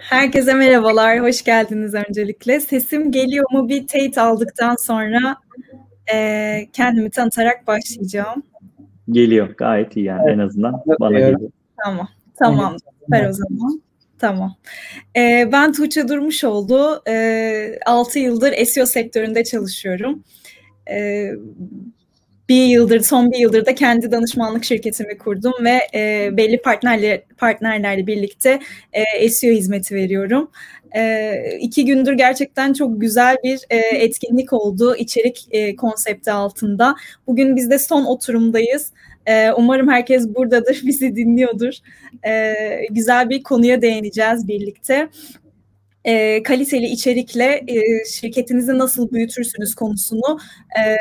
Herkese merhabalar, hoş geldiniz öncelikle. Sesim geliyor mu bir teyit aldıktan sonra e, kendimi tanıtarak başlayacağım. Geliyor, gayet iyi yani evet. en azından bana geliyor. Tamam, tamam, süper o zaman. Tamam. Ee, ben Tuğçe Durmuşoğlu. Ee, 6 yıldır SEO sektöründe çalışıyorum. Ee, bir yıldır, son bir yıldır da kendi danışmanlık şirketimi kurdum ve e, belli partnerler, partnerlerle birlikte e, SEO hizmeti veriyorum. E, iki gündür gerçekten çok güzel bir e, etkinlik oldu içerik e, konsepti altında. Bugün biz de son oturumdayız. E, umarım herkes buradadır, bizi dinliyordur. E, güzel bir konuya değineceğiz birlikte e, kaliteli içerikle e, şirketinizi nasıl büyütürsünüz konusunu e,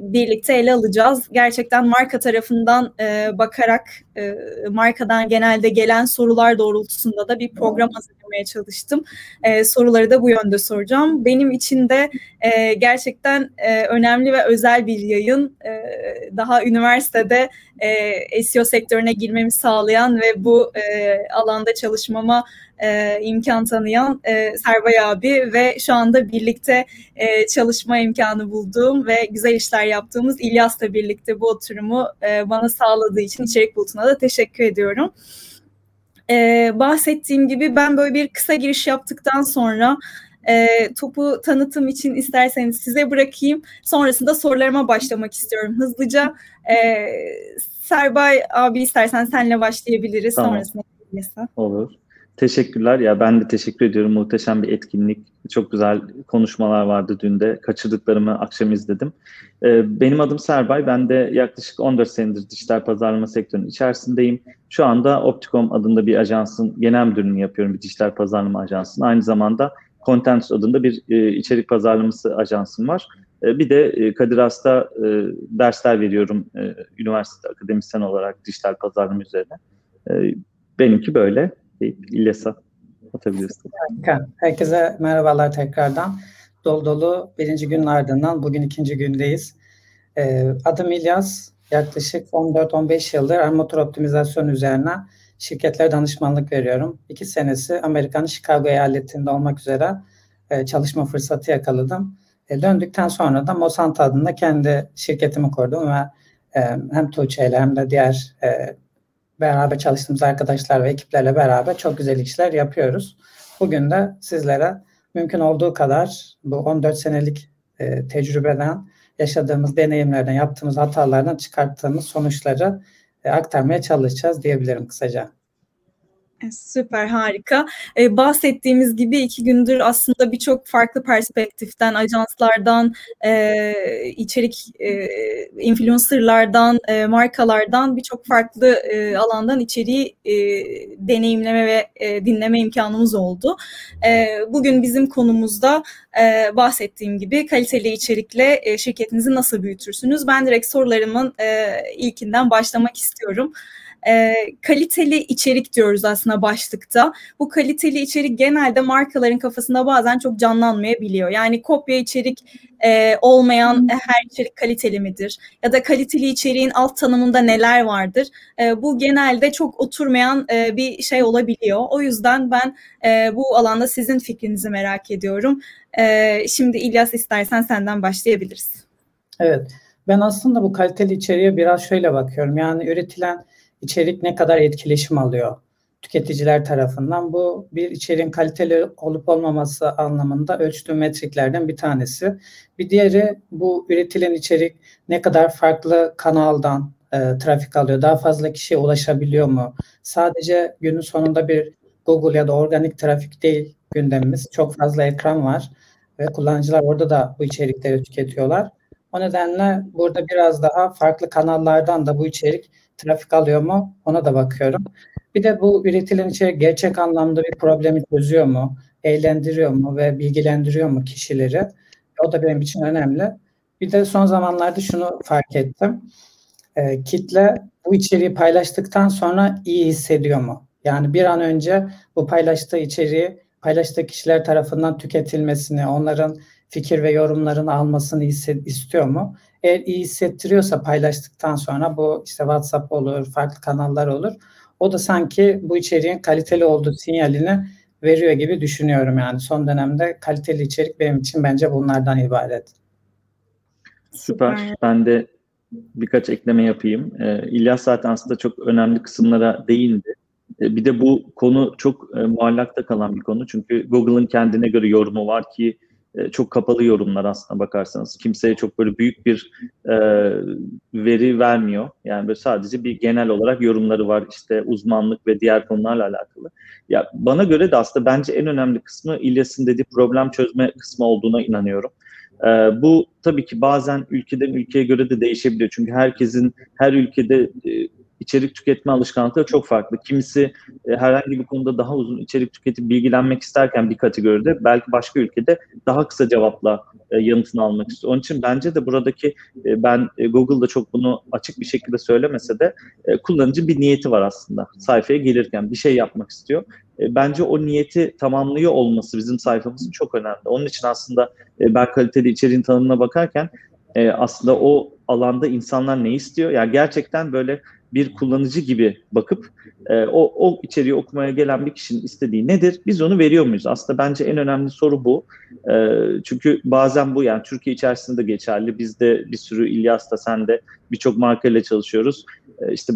birlikte ele alacağız. Gerçekten marka tarafından e, bakarak e, markadan genelde gelen sorular doğrultusunda da bir program hazırlamaya çalıştım. E, soruları da bu yönde soracağım. Benim için de e, gerçekten e, önemli ve özel bir yayın. E, daha üniversitede e, SEO sektörüne girmemi sağlayan ve bu e, alanda çalışmama e, imkan tanıyan e, Serbay abi ve şu anda birlikte e, çalışma imkanı bulduğum ve güzel işler yaptığımız İlyas'la birlikte bu oturumu e, bana sağladığı için içerik bulutuna da teşekkür ediyorum. E, bahsettiğim gibi ben böyle bir kısa giriş yaptıktan sonra e, topu tanıtım için isterseniz size bırakayım. Sonrasında sorularıma başlamak istiyorum hızlıca. E, Serbay abi istersen senle başlayabiliriz. Tamam. Sonrasında Olur. Teşekkürler. Ya ben de teşekkür ediyorum. Muhteşem bir etkinlik. Çok güzel konuşmalar vardı dün de. Kaçırdıklarımı akşam izledim. Ee, benim adım Serbay. Ben de yaklaşık 14 senedir dijital pazarlama sektörünün içerisindeyim. Şu anda Opticom adında bir ajansın genel müdürlüğünü yapıyorum. Bir dijital pazarlama ajansının. Aynı zamanda Content adında bir e, içerik pazarlaması ajansım var. E, bir de e, Kadir Has'ta e, dersler veriyorum e, üniversite akademisyen olarak dijital pazarlama üzerine. E, benimki böyle deyip İlyas'a atabilirsin. Harika. Herkese merhabalar tekrardan. Dolu dolu birinci günün ardından bugün ikinci gündeyiz. Ee, adım İlyas. Yaklaşık 14-15 yıldır armatür optimizasyon üzerine şirketlere danışmanlık veriyorum. İki senesi Amerika'nın Chicago eyaletinde olmak üzere e, çalışma fırsatı yakaladım. E, döndükten sonra da Mosant adında kendi şirketimi kurdum ve e, hem Tuğçe hem de diğer beraber çalıştığımız arkadaşlar ve ekiplerle beraber çok güzel işler yapıyoruz. Bugün de sizlere mümkün olduğu kadar bu 14 senelik e, tecrübeden, yaşadığımız deneyimlerden, yaptığımız hatalardan çıkarttığımız sonuçları e, aktarmaya çalışacağız diyebilirim kısaca. Süper harika. Ee, bahsettiğimiz gibi iki gündür aslında birçok farklı perspektiften, ajanslardan, e, içerik e, influencerlardan, e, markalardan birçok farklı e, alandan içeriği e, deneyimleme ve e, dinleme imkanımız oldu. E, bugün bizim konumuzda e, bahsettiğim gibi kaliteli içerikle e, şirketinizi nasıl büyütürsünüz? Ben direkt sorularımın e, ilkinden başlamak istiyorum e, kaliteli içerik diyoruz aslında başlıkta. Bu kaliteli içerik genelde markaların kafasında bazen çok canlanmayabiliyor. Yani kopya içerik e, olmayan her içerik kaliteli midir? Ya da kaliteli içeriğin alt tanımında neler vardır? E, bu genelde çok oturmayan e, bir şey olabiliyor. O yüzden ben e, bu alanda sizin fikrinizi merak ediyorum. E, şimdi İlyas istersen senden başlayabiliriz. Evet. Ben aslında bu kaliteli içeriğe biraz şöyle bakıyorum. Yani üretilen içerik ne kadar etkileşim alıyor tüketiciler tarafından. Bu bir içeriğin kaliteli olup olmaması anlamında ölçtüğüm metriklerden bir tanesi. Bir diğeri bu üretilen içerik ne kadar farklı kanaldan e, trafik alıyor, daha fazla kişiye ulaşabiliyor mu? Sadece günün sonunda bir Google ya da organik trafik değil gündemimiz. Çok fazla ekran var ve kullanıcılar orada da bu içerikleri tüketiyorlar. O nedenle burada biraz daha farklı kanallardan da bu içerik trafik alıyor mu ona da bakıyorum. Bir de bu üretilen içerik gerçek anlamda bir problemi çözüyor mu, eğlendiriyor mu ve bilgilendiriyor mu kişileri? O da benim için önemli. Bir de son zamanlarda şunu fark ettim. E, kitle bu içeriği paylaştıktan sonra iyi hissediyor mu? Yani bir an önce bu paylaştığı içeriği paylaştığı kişiler tarafından tüketilmesini, onların fikir ve yorumlarını almasını istiyor mu? Eğer iyi hissettiriyorsa paylaştıktan sonra bu işte WhatsApp olur, farklı kanallar olur. O da sanki bu içeriğin kaliteli olduğu sinyalini veriyor gibi düşünüyorum yani. Son dönemde kaliteli içerik benim için bence bunlardan ibaret. Süper. Süper. Ben de birkaç ekleme yapayım. Ee, İlyas zaten aslında çok önemli kısımlara değindi. Ee, bir de bu konu çok e, muallakta kalan bir konu. Çünkü Google'ın kendine göre yorumu var ki çok kapalı yorumlar aslında bakarsanız. Kimseye çok böyle büyük bir e, veri vermiyor. Yani böyle sadece bir genel olarak yorumları var işte uzmanlık ve diğer konularla alakalı. Ya bana göre de aslında bence en önemli kısmı İlyas'ın dediği problem çözme kısmı olduğuna inanıyorum. E, bu tabii ki bazen ülkeden ülkeye göre de değişebiliyor. Çünkü herkesin her ülkede e, içerik tüketme alışkanlıkları çok farklı. Kimisi e, herhangi bir konuda daha uzun içerik tüketip bilgilenmek isterken bir kategoride belki başka ülkede daha kısa cevapla e, yanıtını almak istiyor. Onun için bence de buradaki e, ben e, Google'da çok bunu açık bir şekilde söylemese de e, kullanıcı bir niyeti var aslında. Sayfaya gelirken bir şey yapmak istiyor. E, bence o niyeti tamamlıyor olması bizim sayfamızın çok önemli. Onun için aslında e, ben kaliteli içeriğin tanımına bakarken e, aslında o alanda insanlar ne istiyor? Yani gerçekten böyle bir kullanıcı gibi bakıp e, o, o içeriği okumaya gelen bir kişinin istediği nedir? Biz onu veriyor muyuz? Aslında bence en önemli soru bu. E, çünkü bazen bu yani Türkiye içerisinde de geçerli. Biz de bir sürü İlyas da sen de birçok markayla çalışıyoruz. E, işte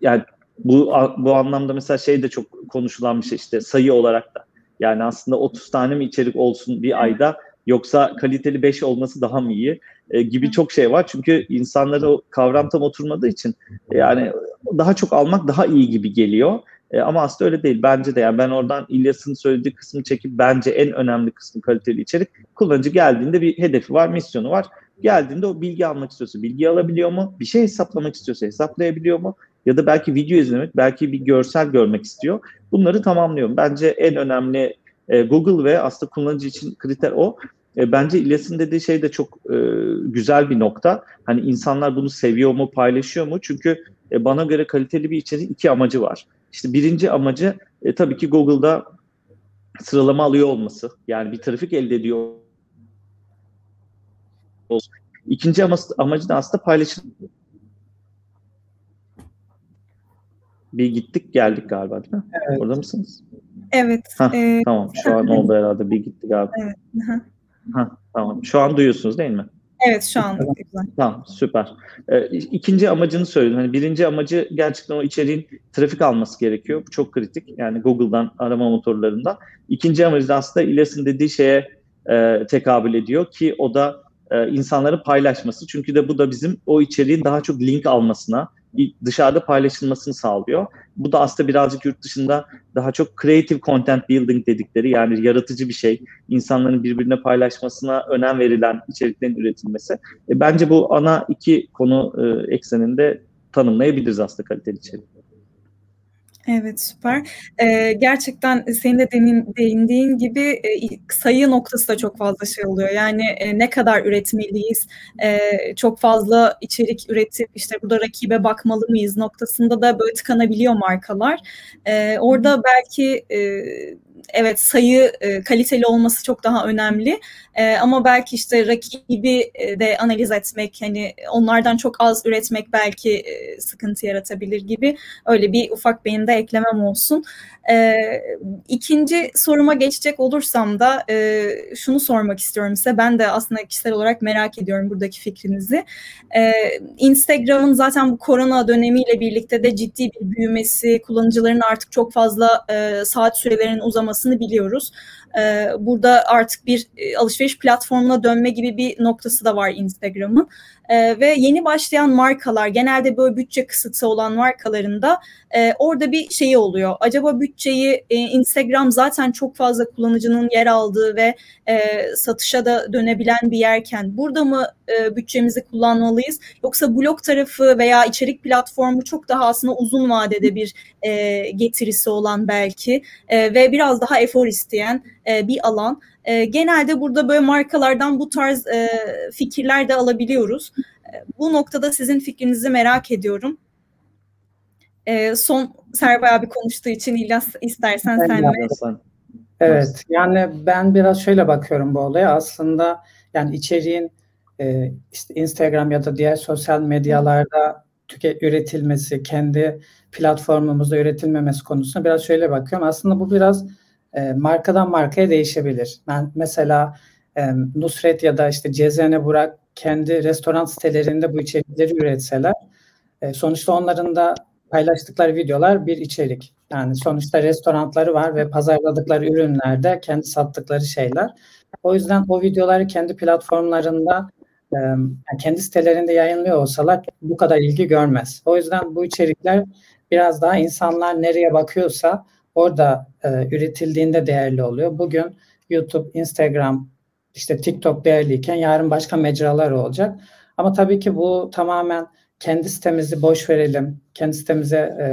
yani bu bu anlamda mesela şey de çok konuşulan bir şey işte sayı olarak da. Yani aslında 30 tane mi içerik olsun bir ayda yoksa kaliteli 5 olması daha mı iyi e, gibi çok şey var. Çünkü insanlara o kavram tam oturmadığı için e, yani daha çok almak daha iyi gibi geliyor. E, ama aslında öyle değil. Bence de yani ben oradan İlyas'ın söylediği kısmı çekip bence en önemli kısmı kaliteli içerik. Kullanıcı geldiğinde bir hedefi var, misyonu var. Geldiğinde o bilgi almak istiyorsa bilgi alabiliyor mu? Bir şey hesaplamak istiyorsa hesaplayabiliyor mu? Ya da belki video izlemek, belki bir görsel görmek istiyor. Bunları tamamlıyorum. Bence en önemli e, Google ve aslında kullanıcı için kriter o. E, bence İlyas'ın dediği şey de çok e, güzel bir nokta. Hani insanlar bunu seviyor mu, paylaşıyor mu? Çünkü e, bana göre kaliteli bir içerik iki amacı var. İşte birinci amacı e, tabii ki Google'da sıralama alıyor olması. Yani bir trafik elde ediyor. İkinci amacı da aslında paylaşım. Bir gittik geldik galiba değil mi? Evet. Orada mısınız? Evet. Heh, e, tamam şu an oldu herhalde bir gitti galiba. Evet. Ha, tamam. Şu an duyuyorsunuz değil mi? Evet şu an. Tamam süper. Ee, ikinci amacını söyledim. Hani birinci amacı gerçekten o içeriğin trafik alması gerekiyor. Bu çok kritik. Yani Google'dan arama motorlarından. İkinci amacı da aslında İlyas'ın dediği şeye e, tekabül ediyor ki o da e, insanların paylaşması. Çünkü de bu da bizim o içeriğin daha çok link almasına, dışarıda paylaşılmasını sağlıyor. Bu da aslında birazcık yurt dışında daha çok creative content building dedikleri yani yaratıcı bir şey. insanların birbirine paylaşmasına önem verilen içeriklerin üretilmesi. E, bence bu ana iki konu e, ekseninde tanımlayabiliriz aslında kaliteli içerik. Evet süper. Ee, gerçekten senin de demin değindiğin gibi e, sayı noktası da çok fazla şey oluyor. Yani e, ne kadar üretmeliyiz, e, çok fazla içerik üretip işte burada rakibe bakmalı mıyız noktasında da böyle tıkanabiliyor markalar. E, orada belki e, evet sayı e, kaliteli olması çok daha önemli. E, ama belki işte rakibi e, de analiz etmek, hani onlardan çok az üretmek belki e, sıkıntı yaratabilir gibi öyle bir ufak benim de eklemem olsun. E, ikinci soruma geçecek olursam da e, şunu sormak istiyorum size. Ben de aslında kişisel olarak merak ediyorum buradaki fikrinizi. E, Instagram'ın zaten bu korona dönemiyle birlikte de ciddi bir büyümesi, kullanıcıların artık çok fazla e, saat sürelerinin uzamasını biliyoruz. E, burada artık bir e, alışveriş platformuna dönme gibi bir noktası da var Instagram'ın. E, ve yeni başlayan markalar genelde böyle bütçe kısıtı olan markalarında e, orada bir şeyi oluyor. Acaba bütçeyi e, Instagram zaten çok fazla kullanıcının yer aldığı ve satışa da dönebilen bir yerken burada mı bütçemizi kullanmalıyız? Yoksa blog tarafı veya içerik platformu çok daha aslında uzun vadede bir getirisi olan belki ve biraz daha efor isteyen e, bir alan. E, genelde burada böyle markalardan bu tarz e, fikirler de alabiliyoruz. E, bu noktada sizin fikrinizi merak ediyorum. E, son Serbay abi konuştuğu için İlyas istersen senle. Evet yani ben biraz şöyle bakıyorum bu olaya. Aslında yani içeriğin e, işte Instagram ya da diğer sosyal medyalarda tüket üretilmesi, kendi platformumuzda üretilmemesi konusuna biraz şöyle bakıyorum. Aslında bu biraz e, markadan markaya değişebilir. Ben mesela e, Nusret ya da işte Cezene Burak kendi restoran sitelerinde bu içerikleri üretseler e, sonuçta onların da paylaştıkları videolar bir içerik. Yani sonuçta restoranları var ve pazarladıkları ürünlerde kendi sattıkları şeyler. O yüzden o videoları kendi platformlarında kendi sitelerinde yayınlıyor olsalar bu kadar ilgi görmez. O yüzden bu içerikler biraz daha insanlar nereye bakıyorsa orada e, üretildiğinde değerli oluyor. Bugün YouTube, Instagram, işte TikTok değerliyken yarın başka mecralar olacak. Ama tabii ki bu tamamen kendi sitemizi boş verelim, kendi sitemize e,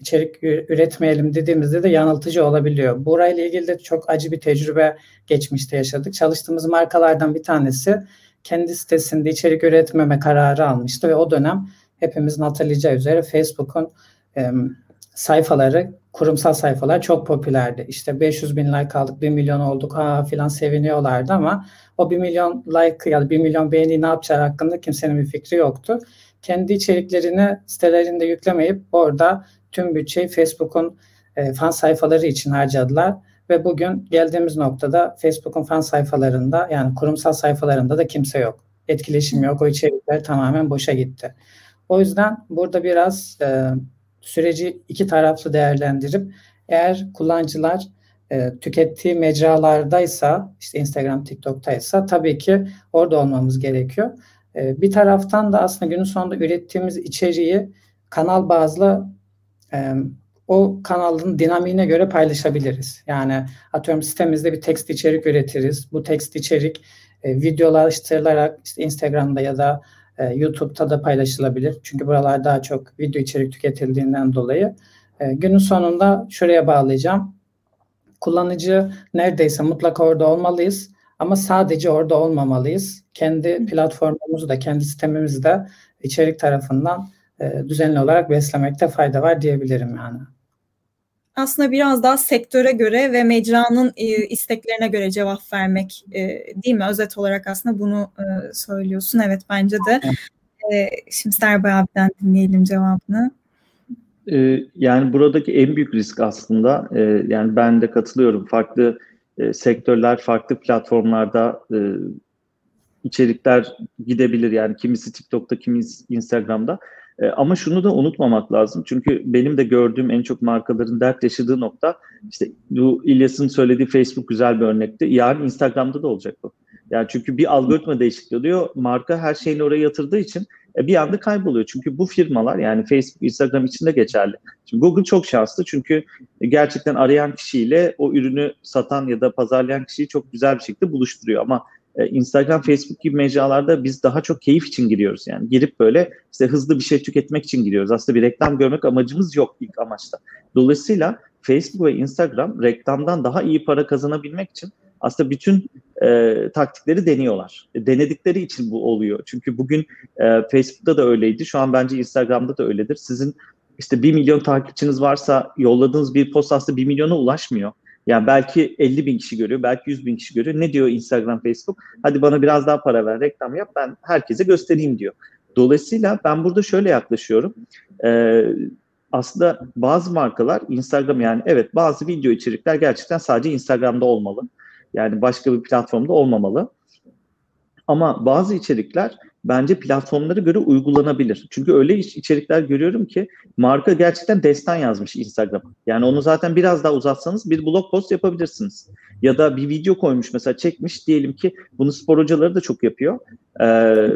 içerik üretmeyelim dediğimizde de yanıltıcı olabiliyor. Burayla ilgili de çok acı bir tecrübe geçmişte yaşadık. Çalıştığımız markalardan bir tanesi kendi sitesinde içerik üretmeme kararı almıştı ve o dönem hepimizin hatırlayacağı üzere Facebook'un e, sayfaları, kurumsal sayfalar çok popülerdi. İşte 500 bin like aldık, 1 milyon olduk ha filan seviniyorlardı ama o 1 milyon like ya da 1 milyon beğeni ne yapacağı hakkında kimsenin bir fikri yoktu. Kendi içeriklerini sitelerinde yüklemeyip orada tüm bütçeyi Facebook'un e, fan sayfaları için harcadılar ve bugün geldiğimiz noktada Facebook'un fan sayfalarında yani kurumsal sayfalarında da kimse yok. Etkileşim yok. O içerikler tamamen boşa gitti. O yüzden burada biraz e, süreci iki taraflı değerlendirip eğer kullanıcılar e, tükettiği mecralardaysa işte Instagram, TikTok'taysa tabii ki orada olmamız gerekiyor. E, bir taraftan da aslında günün sonunda ürettiğimiz içeriği kanal bazlı e, o kanalın dinamiğine göre paylaşabiliriz. Yani atıyorum sitemizde bir tekst içerik üretiriz. Bu tekst içerik e, videolaştırılarak işte Instagram'da ya da e, YouTube'da da paylaşılabilir. Çünkü buralar daha çok video içerik tüketildiğinden dolayı. E, günün sonunda şuraya bağlayacağım. Kullanıcı neredeyse mutlaka orada olmalıyız. Ama sadece orada olmamalıyız. Kendi platformumuzu da, kendi sistemimizi de içerik tarafından e, düzenli olarak beslemekte fayda var diyebilirim yani aslında biraz daha sektöre göre ve mecranın e, isteklerine göre cevap vermek e, değil mi? Özet olarak aslında bunu e, söylüyorsun. Evet bence de. E, şimdi Serbay abiden dinleyelim cevabını. E, yani buradaki en büyük risk aslında e, yani ben de katılıyorum. Farklı e, sektörler, farklı platformlarda e, içerikler gidebilir. Yani kimisi TikTok'ta, kimisi Instagram'da. E, ama şunu da unutmamak lazım. Çünkü benim de gördüğüm en çok markaların dert yaşadığı nokta işte bu İlyas'ın söylediği Facebook güzel bir örnekti. Yarın Instagram'da da olacak bu. Yani çünkü bir algoritma değişikliği oluyor. Marka her şeyini oraya yatırdığı için e, bir anda kayboluyor. Çünkü bu firmalar yani Facebook, Instagram için de geçerli. Şimdi Google çok şanslı çünkü gerçekten arayan kişiyle o ürünü satan ya da pazarlayan kişiyi çok güzel bir şekilde buluşturuyor. Ama e, Instagram, Facebook gibi mecralarda biz daha çok keyif için giriyoruz. Yani girip böyle işte hızlı bir şey tüketmek için giriyoruz. Aslında bir reklam görmek amacımız yok ilk amaçta. Dolayısıyla Facebook ve Instagram reklamdan daha iyi para kazanabilmek için aslında bütün e, taktikleri deniyorlar. E, denedikleri için bu oluyor. Çünkü bugün e, Facebook'ta da öyleydi. Şu an bence Instagram'da da öyledir. Sizin işte 1 milyon takipçiniz varsa yolladığınız bir post aslında 1 milyona ulaşmıyor. Yani belki 50 bin kişi görüyor, belki 100 bin kişi görüyor. Ne diyor Instagram, Facebook? Hadi bana biraz daha para ver, reklam yap, ben herkese göstereyim diyor. Dolayısıyla ben burada şöyle yaklaşıyorum. Ee, aslında bazı markalar Instagram yani evet bazı video içerikler gerçekten sadece Instagram'da olmalı. Yani başka bir platformda olmamalı. Ama bazı içerikler bence platformlara göre uygulanabilir. Çünkü öyle içerikler görüyorum ki marka gerçekten destan yazmış Instagram'a. Yani onu zaten biraz daha uzatsanız bir blog post yapabilirsiniz. Ya da bir video koymuş mesela çekmiş diyelim ki bunu spor hocaları da çok yapıyor. Ee,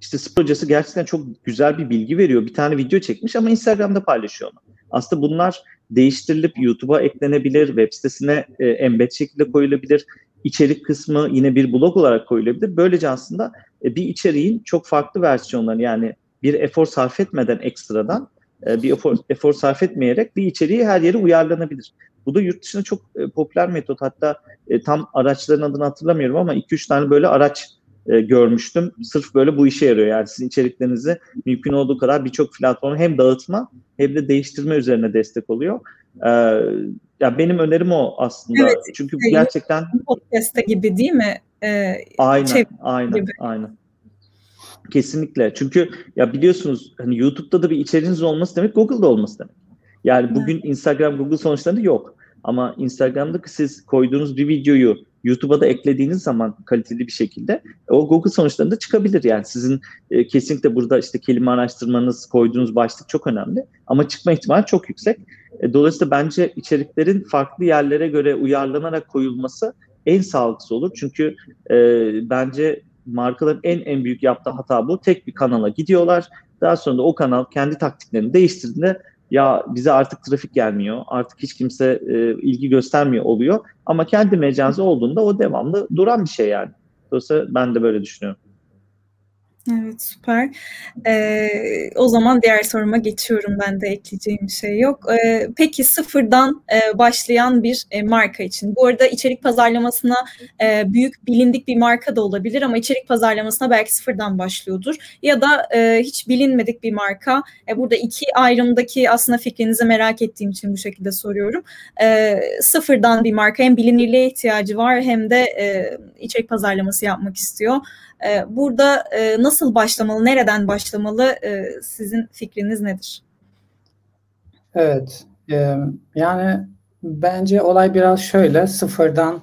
işte spor hocası gerçekten çok güzel bir bilgi veriyor. Bir tane video çekmiş ama Instagram'da paylaşıyor onu. Aslında bunlar değiştirilip YouTube'a eklenebilir, web sitesine e, embed şekilde koyulabilir içerik kısmı yine bir blog olarak koyulabilir. Böylece aslında e, bir içeriğin çok farklı versiyonları yani bir efor sarf etmeden ekstradan e, bir efor, efor sarf etmeyerek bir içeriği her yere uyarlanabilir. Bu da yurt dışında çok e, popüler metot. Hatta tam araçların adını hatırlamıyorum ama 2-3 tane böyle araç görmüştüm. Sırf böyle bu işe yarıyor. Yani sizin içeriklerinizi mümkün olduğu kadar birçok platformu hem dağıtma hem de değiştirme üzerine destek oluyor. Ya benim önerim o aslında. Evet, Çünkü işte, gerçekten podcast'te gibi değil mi? Ee, aynen, aynen, gibi. aynen. Kesinlikle. Çünkü ya biliyorsunuz hani YouTube'da da bir içeriğiniz olması demek Google'da olması demek. Yani bugün. Instagram, Google sonuçlarında yok. Ama Instagram'daki siz koyduğunuz bir videoyu YouTube'a da eklediğiniz zaman kaliteli bir şekilde o Google sonuçlarında çıkabilir. Yani sizin e, kesinlikle burada işte kelime araştırmanız, koyduğunuz başlık çok önemli ama çıkma ihtimali çok yüksek. E, dolayısıyla bence içeriklerin farklı yerlere göre uyarlanarak koyulması en sağlıklısı olur. Çünkü e, bence markaların en en büyük yaptığı hata bu. Tek bir kanala gidiyorlar. Daha sonra da o kanal kendi taktiklerini değiştirdiğinde ya bize artık trafik gelmiyor, artık hiç kimse e, ilgi göstermiyor oluyor. Ama kendi mecazı olduğunda o devamlı duran bir şey yani. Dolayısıyla ben de böyle düşünüyorum. Evet süper. Ee, o zaman diğer soruma geçiyorum. Ben de ekleyeceğim bir şey yok. Ee, peki sıfırdan e, başlayan bir e, marka için. Bu arada içerik pazarlamasına e, büyük bilindik bir marka da olabilir ama içerik pazarlamasına belki sıfırdan başlıyordur. Ya da e, hiç bilinmedik bir marka. E, burada iki ayrımdaki aslında fikrinizi merak ettiğim için bu şekilde soruyorum. E, sıfırdan bir marka hem bilinirliğe ihtiyacı var hem de e, içerik pazarlaması yapmak istiyor. Ee, burada e, nasıl başlamalı, nereden başlamalı e, sizin fikriniz nedir? Evet, e, yani bence olay biraz şöyle, sıfırdan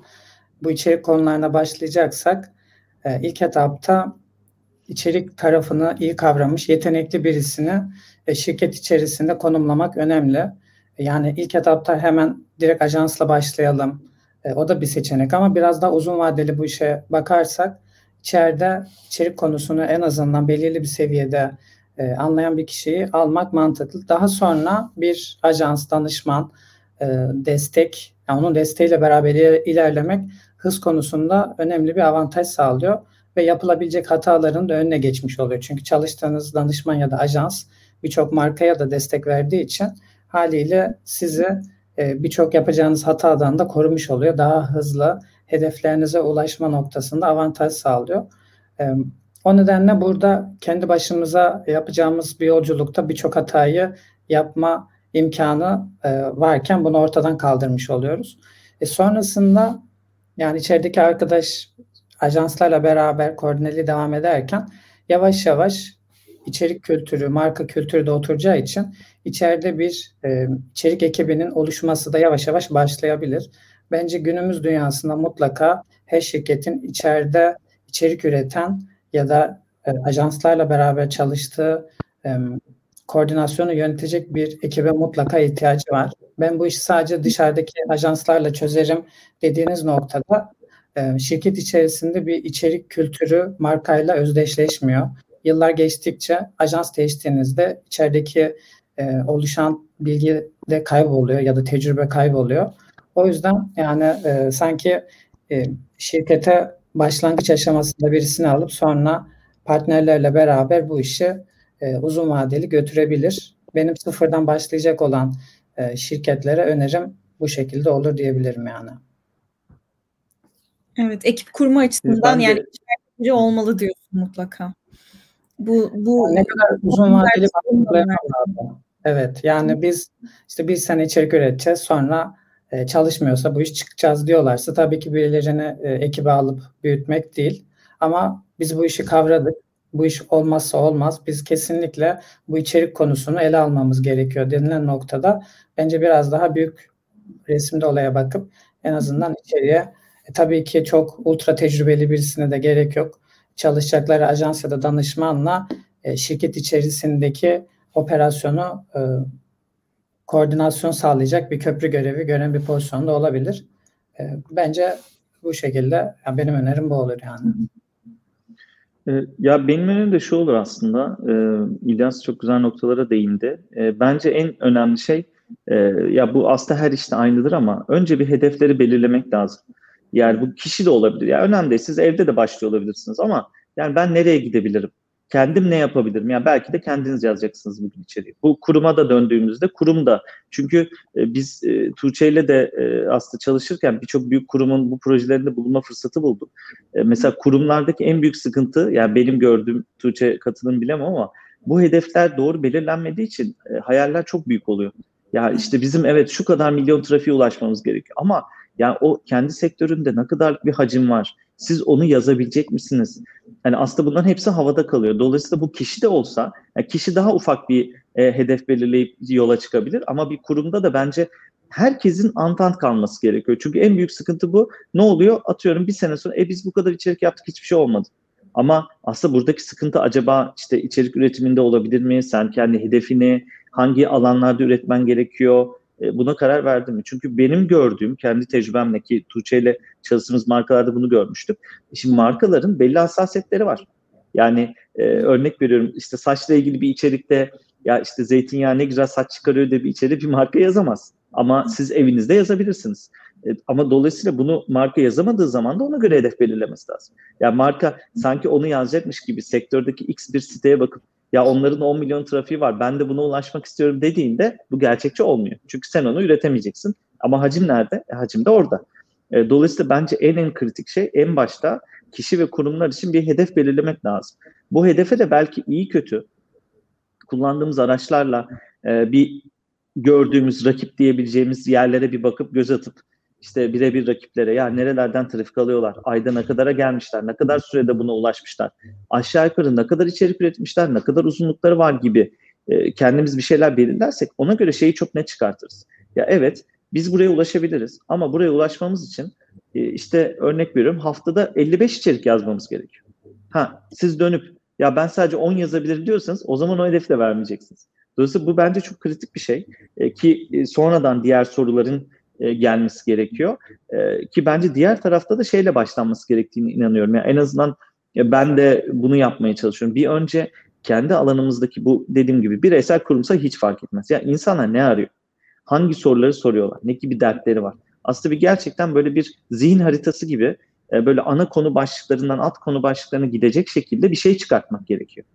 bu içerik konularına başlayacaksak ilk etapta içerik tarafını iyi kavramış, yetenekli birisini şirket içerisinde konumlamak önemli. Yani ilk etapta hemen direkt ajansla başlayalım. O da bir seçenek ama biraz daha uzun vadeli bu işe bakarsak içeride içerik konusunu en azından belirli bir seviyede e, anlayan bir kişiyi almak mantıklı. Daha sonra bir ajans, danışman, e, destek, yani onun desteğiyle beraber ilerlemek hız konusunda önemli bir avantaj sağlıyor ve yapılabilecek hataların da önüne geçmiş oluyor. Çünkü çalıştığınız danışman ya da ajans birçok markaya da destek verdiği için haliyle sizi e, birçok yapacağınız hatadan da korumuş oluyor. Daha hızlı hedeflerinize ulaşma noktasında avantaj sağlıyor. O nedenle burada kendi başımıza yapacağımız bir yolculukta birçok hatayı yapma imkanı varken bunu ortadan kaldırmış oluyoruz. E sonrasında yani içerideki arkadaş ajanslarla beraber koordineli devam ederken yavaş yavaş içerik kültürü, marka kültürü de oturacağı için içeride bir e, içerik ekibinin oluşması da yavaş yavaş başlayabilir. Bence günümüz dünyasında mutlaka her şirketin içeride içerik üreten ya da e, ajanslarla beraber çalıştığı e, koordinasyonu yönetecek bir ekibe mutlaka ihtiyacı var. Ben bu işi sadece dışarıdaki ajanslarla çözerim dediğiniz noktada e, şirket içerisinde bir içerik kültürü markayla özdeşleşmiyor. Yıllar geçtikçe ajans değiştiğinizde içerideki e, oluşan bilgi de kayboluyor ya da tecrübe kayboluyor. O yüzden yani e, sanki e, şirkete başlangıç aşamasında birisini alıp sonra partnerlerle beraber bu işi e, uzun vadeli götürebilir. Benim sıfırdan başlayacak olan e, şirketlere önerim bu şekilde olur diyebilirim yani. Evet, ekip kurma açısından yani biri olmalı diyorsun mutlaka. Bu bu ne kadar uzun vadeli Evet, yani biz işte bir sene içerik üreteceğiz, sonra e, çalışmıyorsa bu iş çıkacağız diyorlarsa tabii ki birilerini e, ekibe alıp büyütmek değil. Ama biz bu işi kavradık. Bu iş olmazsa olmaz. Biz kesinlikle bu içerik konusunu ele almamız gerekiyor denilen noktada bence biraz daha büyük resimde olaya bakıp en azından içeriye e, tabii ki çok ultra tecrübeli birisine de gerek yok. Çalışacakları ajans ya da danışmanla e, şirket içerisindeki operasyonu e, koordinasyon sağlayacak bir köprü görevi gören bir pozisyonda olabilir. E, bence bu şekilde yani benim önerim bu olur yani. E, ya benim önerim de şu olur aslında. E, İlyas çok güzel noktalara değindi. Bence en önemli şey e, ya bu aslında her işte aynıdır ama önce bir hedefleri belirlemek lazım. Yani bu kişi de olabilir. Yani önemli değil. Siz evde de başlıyor olabilirsiniz ama yani ben nereye gidebilirim? Kendim ne yapabilirim? Yani belki de kendiniz yazacaksınız bugün içeriği. Bu kuruma da döndüğümüzde kurum da çünkü e, biz e, Tuğçe ile de e, aslında çalışırken birçok büyük kurumun bu projelerinde bulunma fırsatı bulduk. E, mesela kurumlardaki en büyük sıkıntı yani benim gördüğüm Tuğçe katılım bilemem ama bu hedefler doğru belirlenmediği için hayaller çok büyük oluyor. Ya işte bizim evet şu kadar milyon trafiğe ulaşmamız gerekiyor ama yani o kendi sektöründe ne kadar bir hacim var? Siz onu yazabilecek misiniz? Yani aslında bunların hepsi havada kalıyor. Dolayısıyla bu kişi de olsa, yani kişi daha ufak bir e, hedef belirleyip yola çıkabilir ama bir kurumda da bence herkesin antant kalması gerekiyor. Çünkü en büyük sıkıntı bu. Ne oluyor? Atıyorum bir sene sonra e biz bu kadar içerik yaptık hiçbir şey olmadı. Ama aslında buradaki sıkıntı acaba işte içerik üretiminde olabilir mi? Sen kendi hedefini hangi alanlarda üretmen gerekiyor? E, buna karar verdin mi? Çünkü benim gördüğüm kendi tecrübemle ki Tuğçe ile çalıştığımız markalarda bunu görmüştüm. Şimdi markaların belli hassasiyetleri var. Yani e, örnek veriyorum işte saçla ilgili bir içerikte ya işte zeytinyağı ne güzel saç çıkarıyor diye bir içerik bir marka yazamaz. Ama siz evinizde yazabilirsiniz. E, ama dolayısıyla bunu marka yazamadığı zaman da ona göre hedef belirlemesi lazım. Yani marka sanki onu yazacakmış gibi sektördeki X bir siteye bakıp ya onların 10 milyon trafiği var ben de buna ulaşmak istiyorum dediğinde bu gerçekçi olmuyor. Çünkü sen onu üretemeyeceksin. Ama hacim nerede? E, hacim de orada. E, dolayısıyla bence en en kritik şey en başta kişi ve kurumlar için bir hedef belirlemek lazım. Bu hedefe de belki iyi kötü kullandığımız araçlarla e, bir gördüğümüz rakip diyebileceğimiz yerlere bir bakıp göz atıp işte birebir rakiplere ya nerelerden trafik alıyorlar, ayda ne kadara gelmişler, ne kadar sürede buna ulaşmışlar, aşağı yukarı ne kadar içerik üretmişler, ne kadar uzunlukları var gibi e, kendimiz bir şeyler belirlersek ona göre şeyi çok net çıkartırız. Ya evet biz buraya ulaşabiliriz ama buraya ulaşmamız için e, işte örnek veriyorum haftada 55 içerik yazmamız gerekiyor. Ha siz dönüp ya ben sadece 10 yazabilirim diyorsanız o zaman o hedefi de vermeyeceksiniz. Dolayısıyla bu bence çok kritik bir şey e, ki e, sonradan diğer soruların e, gelmesi gerekiyor. E, ki bence diğer tarafta da şeyle başlanması gerektiğini inanıyorum. Yani en azından ben de bunu yapmaya çalışıyorum. Bir önce kendi alanımızdaki bu dediğim gibi bireysel kurumsal hiç fark etmez. Ya yani insanlar ne arıyor? Hangi soruları soruyorlar? Ne gibi dertleri var? Aslında bir gerçekten böyle bir zihin haritası gibi e, böyle ana konu başlıklarından alt konu başlıklarına gidecek şekilde bir şey çıkartmak gerekiyor.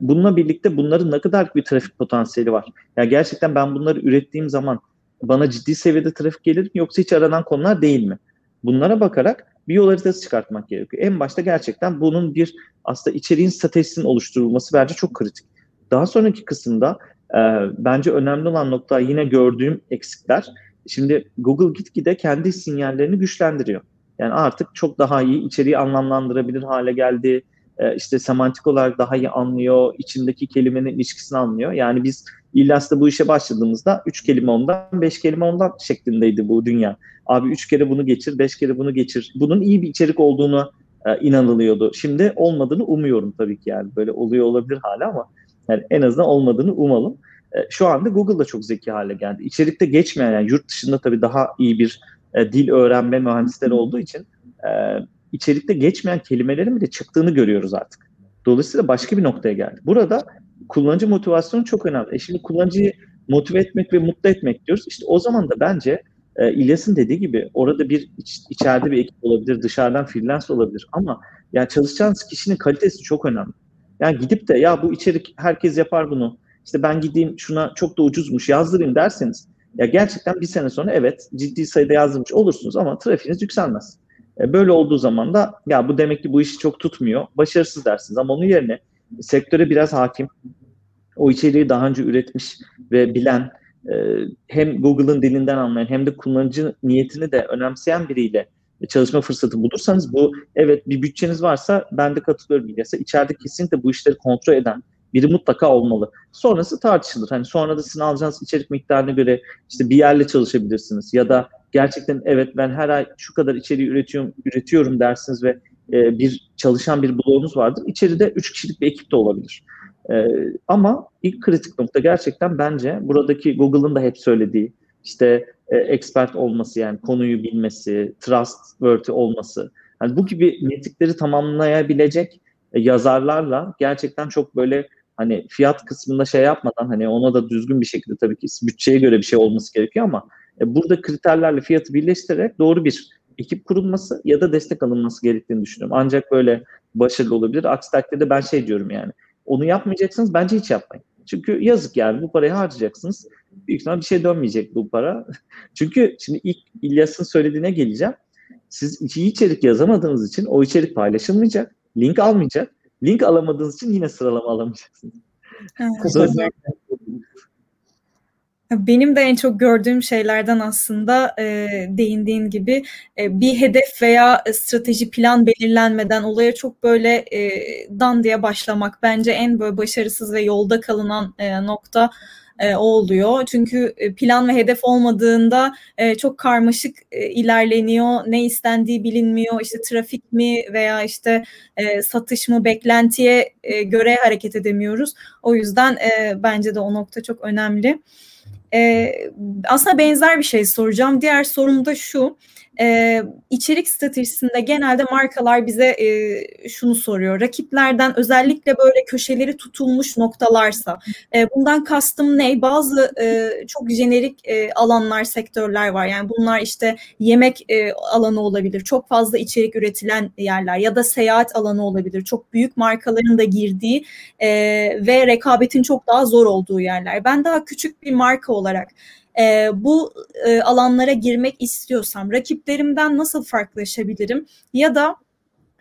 Bununla birlikte bunların ne kadar bir trafik potansiyeli var? Ya yani gerçekten ben bunları ürettiğim zaman bana ciddi seviyede trafik gelir mi yoksa hiç aranan konular değil mi? Bunlara bakarak bir yol haritası çıkartmak gerekiyor. En başta gerçekten bunun bir aslında içeriğin stratejisinin oluşturulması bence çok kritik. Daha sonraki kısımda e, bence önemli olan nokta yine gördüğüm eksikler. Şimdi Google gitgide kendi sinyallerini güçlendiriyor. Yani artık çok daha iyi içeriği anlamlandırabilir hale geldi. E, işte semantik olarak daha iyi anlıyor, içindeki kelimenin ilişkisini anlıyor. Yani biz İlyas'ta bu işe başladığımızda 3 kelime ondan, 5 kelime ondan şeklindeydi bu dünya. Abi 3 kere bunu geçir, 5 kere bunu geçir. Bunun iyi bir içerik olduğunu e, inanılıyordu. Şimdi olmadığını umuyorum tabii ki yani. Böyle oluyor olabilir hala ama yani en azından olmadığını umalım. E, şu anda Google da çok zeki hale geldi. İçerikte geçmeyen yani yurt dışında tabii daha iyi bir e, dil öğrenme mühendisleri olduğu için e, içerikte geçmeyen kelimelerin bile çıktığını görüyoruz artık. Dolayısıyla başka bir noktaya geldi. Burada kullanıcı motivasyonu çok önemli. E şimdi kullanıcıyı motive etmek ve mutlu etmek diyoruz. İşte o zaman da bence e, İlyas'ın dediği gibi orada bir iç, içeride bir ekip olabilir, dışarıdan freelance olabilir ama yani çalışacağınız kişinin kalitesi çok önemli. Yani gidip de ya bu içerik herkes yapar bunu. İşte ben gideyim şuna çok da ucuzmuş yazdırayım derseniz ya gerçekten bir sene sonra evet ciddi sayıda yazdırmış olursunuz ama trafiğiniz yükselmez. E, böyle olduğu zaman da ya bu demek ki bu işi çok tutmuyor. Başarısız dersiniz ama onun yerine sektöre biraz hakim, o içeriği daha önce üretmiş ve bilen, e, hem Google'ın dilinden anlayan hem de kullanıcı niyetini de önemseyen biriyle çalışma fırsatı bulursanız bu evet bir bütçeniz varsa ben de katılıyorum İlyas'a. İçeride kesinlikle bu işleri kontrol eden biri mutlaka olmalı. Sonrası tartışılır. Hani sonra da sizin alacağınız içerik miktarına göre işte bir yerle çalışabilirsiniz ya da gerçekten evet ben her ay şu kadar içeriği üretiyorum üretiyorum dersiniz ve e, bir çalışan bir bloğunuz vardır. İçeride üç kişilik bir ekip de olabilir. E, ama ilk kritik nokta gerçekten bence buradaki Google'ın da hep söylediği işte e, expert olması yani konuyu bilmesi, trustworthy olması. Hani bu gibi metrikleri tamamlayabilecek e, yazarlarla gerçekten çok böyle hani fiyat kısmında şey yapmadan hani ona da düzgün bir şekilde tabii ki bütçeye göre bir şey olması gerekiyor ama e, burada kriterlerle fiyatı birleştirerek doğru bir ekip kurulması ya da destek alınması gerektiğini düşünüyorum. Ancak böyle başarılı olabilir. Aksi takdirde ben şey diyorum yani. Onu yapmayacaksınız bence hiç yapmayın. Çünkü yazık yani bu parayı harcayacaksınız. Büyük ihtimalle bir şey dönmeyecek bu para. Çünkü şimdi ilk İlyas'ın söylediğine geleceğim. Siz iyi içerik yazamadığınız için o içerik paylaşılmayacak. Link almayacak. Link alamadığınız için yine sıralama alamayacaksınız. Benim de en çok gördüğüm şeylerden aslında e, değindiğin gibi e, bir hedef veya strateji plan belirlenmeden olaya çok böyle e, dan diye başlamak bence en böyle başarısız ve yolda kalınan e, nokta e, o oluyor. Çünkü e, plan ve hedef olmadığında e, çok karmaşık e, ilerleniyor. Ne istendiği bilinmiyor. İşte trafik mi veya işte e, satış mı beklentiye e, göre hareket edemiyoruz. O yüzden e, bence de o nokta çok önemli. E, aslında benzer bir şey soracağım. Diğer sorum da şu e, içerik stratejisinde genelde markalar bize e, şunu soruyor. Rakiplerden özellikle böyle köşeleri tutulmuş noktalarsa e, bundan kastım ne? Bazı e, çok jenerik e, alanlar, sektörler var. Yani bunlar işte yemek e, alanı olabilir. Çok fazla içerik üretilen yerler ya da seyahat alanı olabilir. Çok büyük markaların da girdiği e, ve rekabetin çok daha zor olduğu yerler. Ben daha küçük bir marka olarak e, bu e, alanlara girmek istiyorsam rakiplerimden nasıl farklılaşabilirim ya da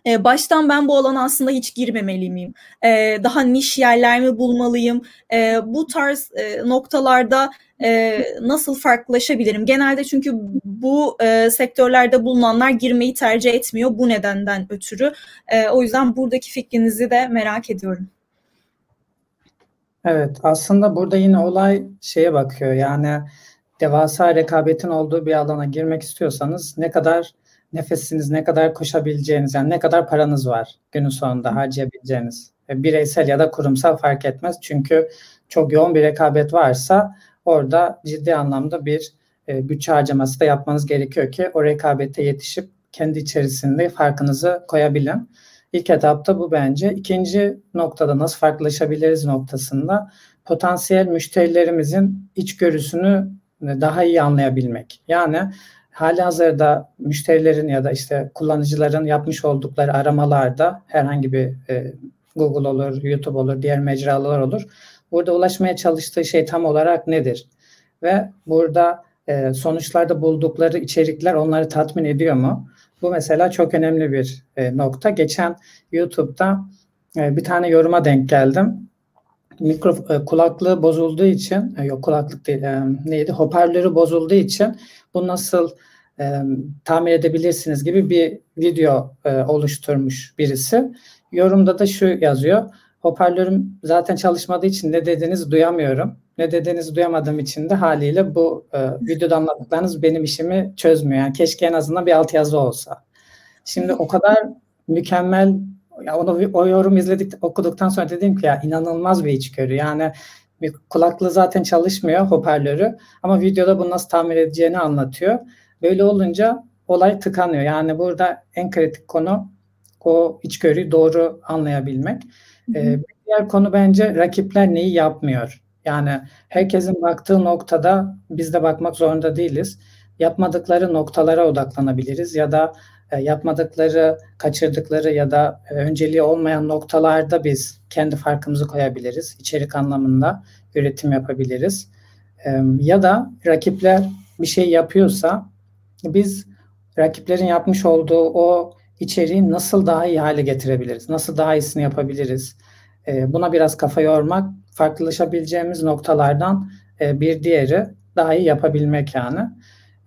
e, baştan ben bu alana aslında hiç girmemeli miyim? E, daha niş yerler mi bulmalıyım? E, bu tarz e, noktalarda e, nasıl farklılaşabilirim? Genelde çünkü bu e, sektörlerde bulunanlar girmeyi tercih etmiyor bu nedenden ötürü. E, o yüzden buradaki fikrinizi de merak ediyorum. Evet, aslında burada yine olay şeye bakıyor. Yani devasa rekabetin olduğu bir alana girmek istiyorsanız ne kadar nefesiniz, ne kadar koşabileceğiniz, yani ne kadar paranız var günün sonunda harcayabileceğiniz. E, bireysel ya da kurumsal fark etmez. Çünkü çok yoğun bir rekabet varsa orada ciddi anlamda bir e, bütçe harcaması da yapmanız gerekiyor ki o rekabete yetişip kendi içerisinde farkınızı koyabilin. İlk etapta bu bence. İkinci noktada nasıl farklılaşabiliriz noktasında potansiyel müşterilerimizin içgörüsünü daha iyi anlayabilmek. Yani hali hazırda müşterilerin ya da işte kullanıcıların yapmış oldukları aramalarda herhangi bir e, Google olur, YouTube olur, diğer mecralar olur. Burada ulaşmaya çalıştığı şey tam olarak nedir? Ve burada e, sonuçlarda buldukları içerikler onları tatmin ediyor mu? Bu mesela çok önemli bir e, nokta. Geçen YouTube'da e, bir tane yoruma denk geldim mikro e, kulaklığı bozulduğu için e, yok kulaklık değil e, neydi hoparlörü bozulduğu için bu nasıl e, tamir edebilirsiniz gibi bir video e, oluşturmuş birisi. Yorumda da şu yazıyor. Hoparlörüm zaten çalışmadığı için ne dediğinizi duyamıyorum. Ne dediğinizi duyamadığım için de haliyle bu e, videoda anlattıklarınız benim işimi çözmüyor. Yani keşke en azından bir altyazı olsa. Şimdi o kadar mükemmel ya onu o yorum izledik okuduktan sonra dedim ki ya inanılmaz bir içgörü. Yani bir kulaklığı zaten çalışmıyor hoparlörü ama videoda bunu nasıl tamir edeceğini anlatıyor. Böyle olunca olay tıkanıyor. Yani burada en kritik konu o içgörüyü doğru anlayabilmek. Ee, diğer konu bence rakipler neyi yapmıyor. Yani herkesin baktığı noktada biz de bakmak zorunda değiliz. Yapmadıkları noktalara odaklanabiliriz ya da e, yapmadıkları, kaçırdıkları ya da e, önceliği olmayan noktalarda biz kendi farkımızı koyabiliriz. İçerik anlamında üretim yapabiliriz. Ya da rakipler bir şey yapıyorsa biz rakiplerin yapmış olduğu o içeriği nasıl daha iyi hale getirebiliriz? Nasıl daha iyisini yapabiliriz? Buna biraz kafa yormak, farklılaşabileceğimiz noktalardan bir diğeri daha iyi yapabilmek yani.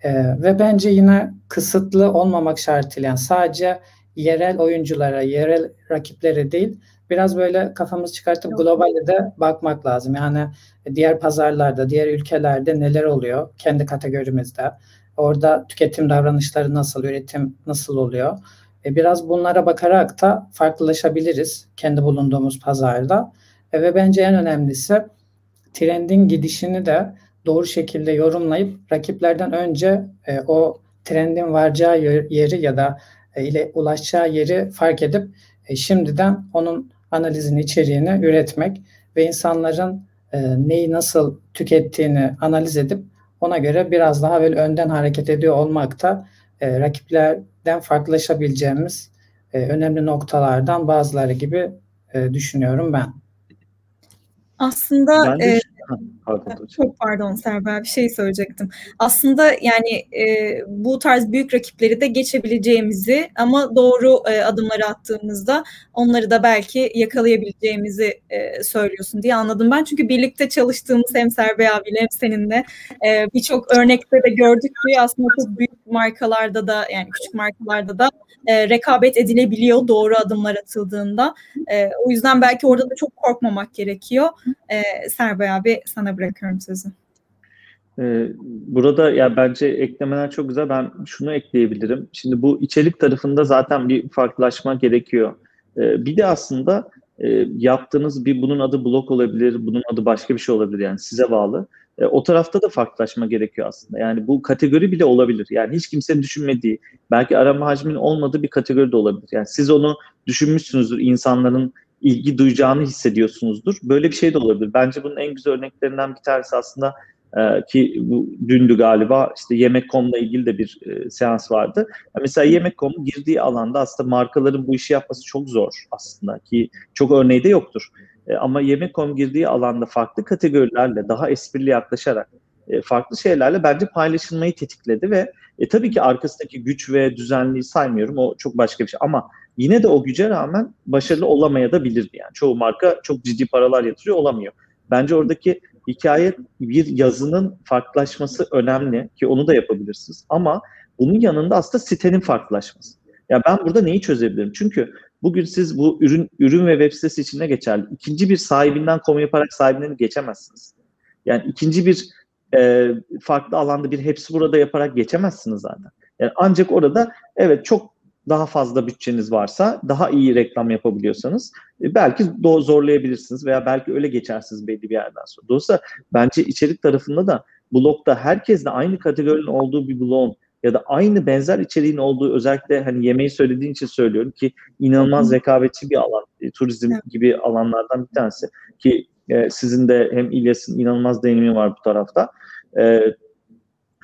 Ee, ve bence yine kısıtlı olmamak şartıyla yani sadece yerel oyunculara, yerel rakiplere değil biraz böyle kafamız çıkartıp globalde de bakmak lazım. Yani diğer pazarlarda, diğer ülkelerde neler oluyor kendi kategorimizde. Orada tüketim davranışları nasıl, üretim nasıl oluyor? E biraz bunlara bakarak da farklılaşabiliriz kendi bulunduğumuz pazarda. E ve bence en önemlisi trendin gidişini de doğru şekilde yorumlayıp rakiplerden önce e, o trendin varacağı yeri ya da e, ile ulaşacağı yeri fark edip e, şimdiden onun analizini, içeriğini üretmek ve insanların e, neyi nasıl tükettiğini analiz edip ona göre biraz daha böyle önden hareket ediyor olmak da e, rakiplerden farklılaşabileceğimiz e, önemli noktalardan bazıları gibi e, düşünüyorum ben. Aslında ben de, e, Pardon, Çok pardon Serber bir şey söyleyecektim. Aslında yani e, bu tarz büyük rakipleri de geçebileceğimizi ama doğru e, adımları attığımızda onları da belki yakalayabileceğimizi e, söylüyorsun diye anladım ben. Çünkü birlikte çalıştığımız hem Serber abiyle hem seninle e, birçok örnekte de gördük ki aslında çok büyük markalarda da yani küçük markalarda da e, rekabet edilebiliyor doğru adımlar atıldığında. E, o yüzden belki orada da çok korkmamak gerekiyor. E, Serbay abi sana bırakıyorum sözü. Ee, burada ya bence eklemeler çok güzel. Ben şunu ekleyebilirim. Şimdi bu içerik tarafında zaten bir farklılaşma gerekiyor. Ee, bir de aslında e, yaptığınız bir bunun adı blog olabilir, bunun adı başka bir şey olabilir yani size bağlı. E, o tarafta da farklılaşma gerekiyor aslında. Yani bu kategori bile olabilir. Yani hiç kimsenin düşünmediği, belki arama hacminin olmadığı bir kategori de olabilir. Yani siz onu düşünmüşsünüzdür, insanların ilgi duyacağını hissediyorsunuzdur. Böyle bir şey de olabilir. Bence bunun en güzel örneklerinden bir tanesi aslında ee, ki bu dündü galiba işte Yemek.com'la ilgili de bir e, seans vardı. Mesela Yemek.com'un girdiği alanda aslında markaların bu işi yapması çok zor aslında ki çok örneği de yoktur. E, ama Yemek.com girdiği alanda farklı kategorilerle daha esprili yaklaşarak e, farklı şeylerle bence paylaşılmayı tetikledi ve e, tabii ki arkasındaki güç ve düzenliği saymıyorum o çok başka bir şey ama yine de o güce rağmen başarılı olamaya da bilirdi yani. Çoğu marka çok ciddi paralar yatırıyor olamıyor. Bence oradaki hikaye bir yazının farklılaşması önemli ki onu da yapabilirsiniz. Ama bunun yanında aslında sitenin farklılaşması. Ya ben burada neyi çözebilirim? Çünkü bugün siz bu ürün ürün ve web sitesi içinde geçerli. İkinci bir sahibinden konu yaparak sahibinden geçemezsiniz. Yani ikinci bir e, farklı alanda bir hepsi burada yaparak geçemezsiniz zaten. Yani ancak orada evet çok daha fazla bütçeniz varsa, daha iyi reklam yapabiliyorsanız e, belki zorlayabilirsiniz veya belki öyle geçersiniz belli bir yerden sonra. Dolayısıyla bence içerik tarafında da blogda herkesle aynı kategorinin olduğu bir blogun ya da aynı benzer içeriğin olduğu özellikle hani yemeği söylediğin için söylüyorum ki inanılmaz rekabetçi bir alan. E, turizm gibi alanlardan bir tanesi ki e, sizin de hem İlyas'ın inanılmaz deneyimi var bu tarafta. E,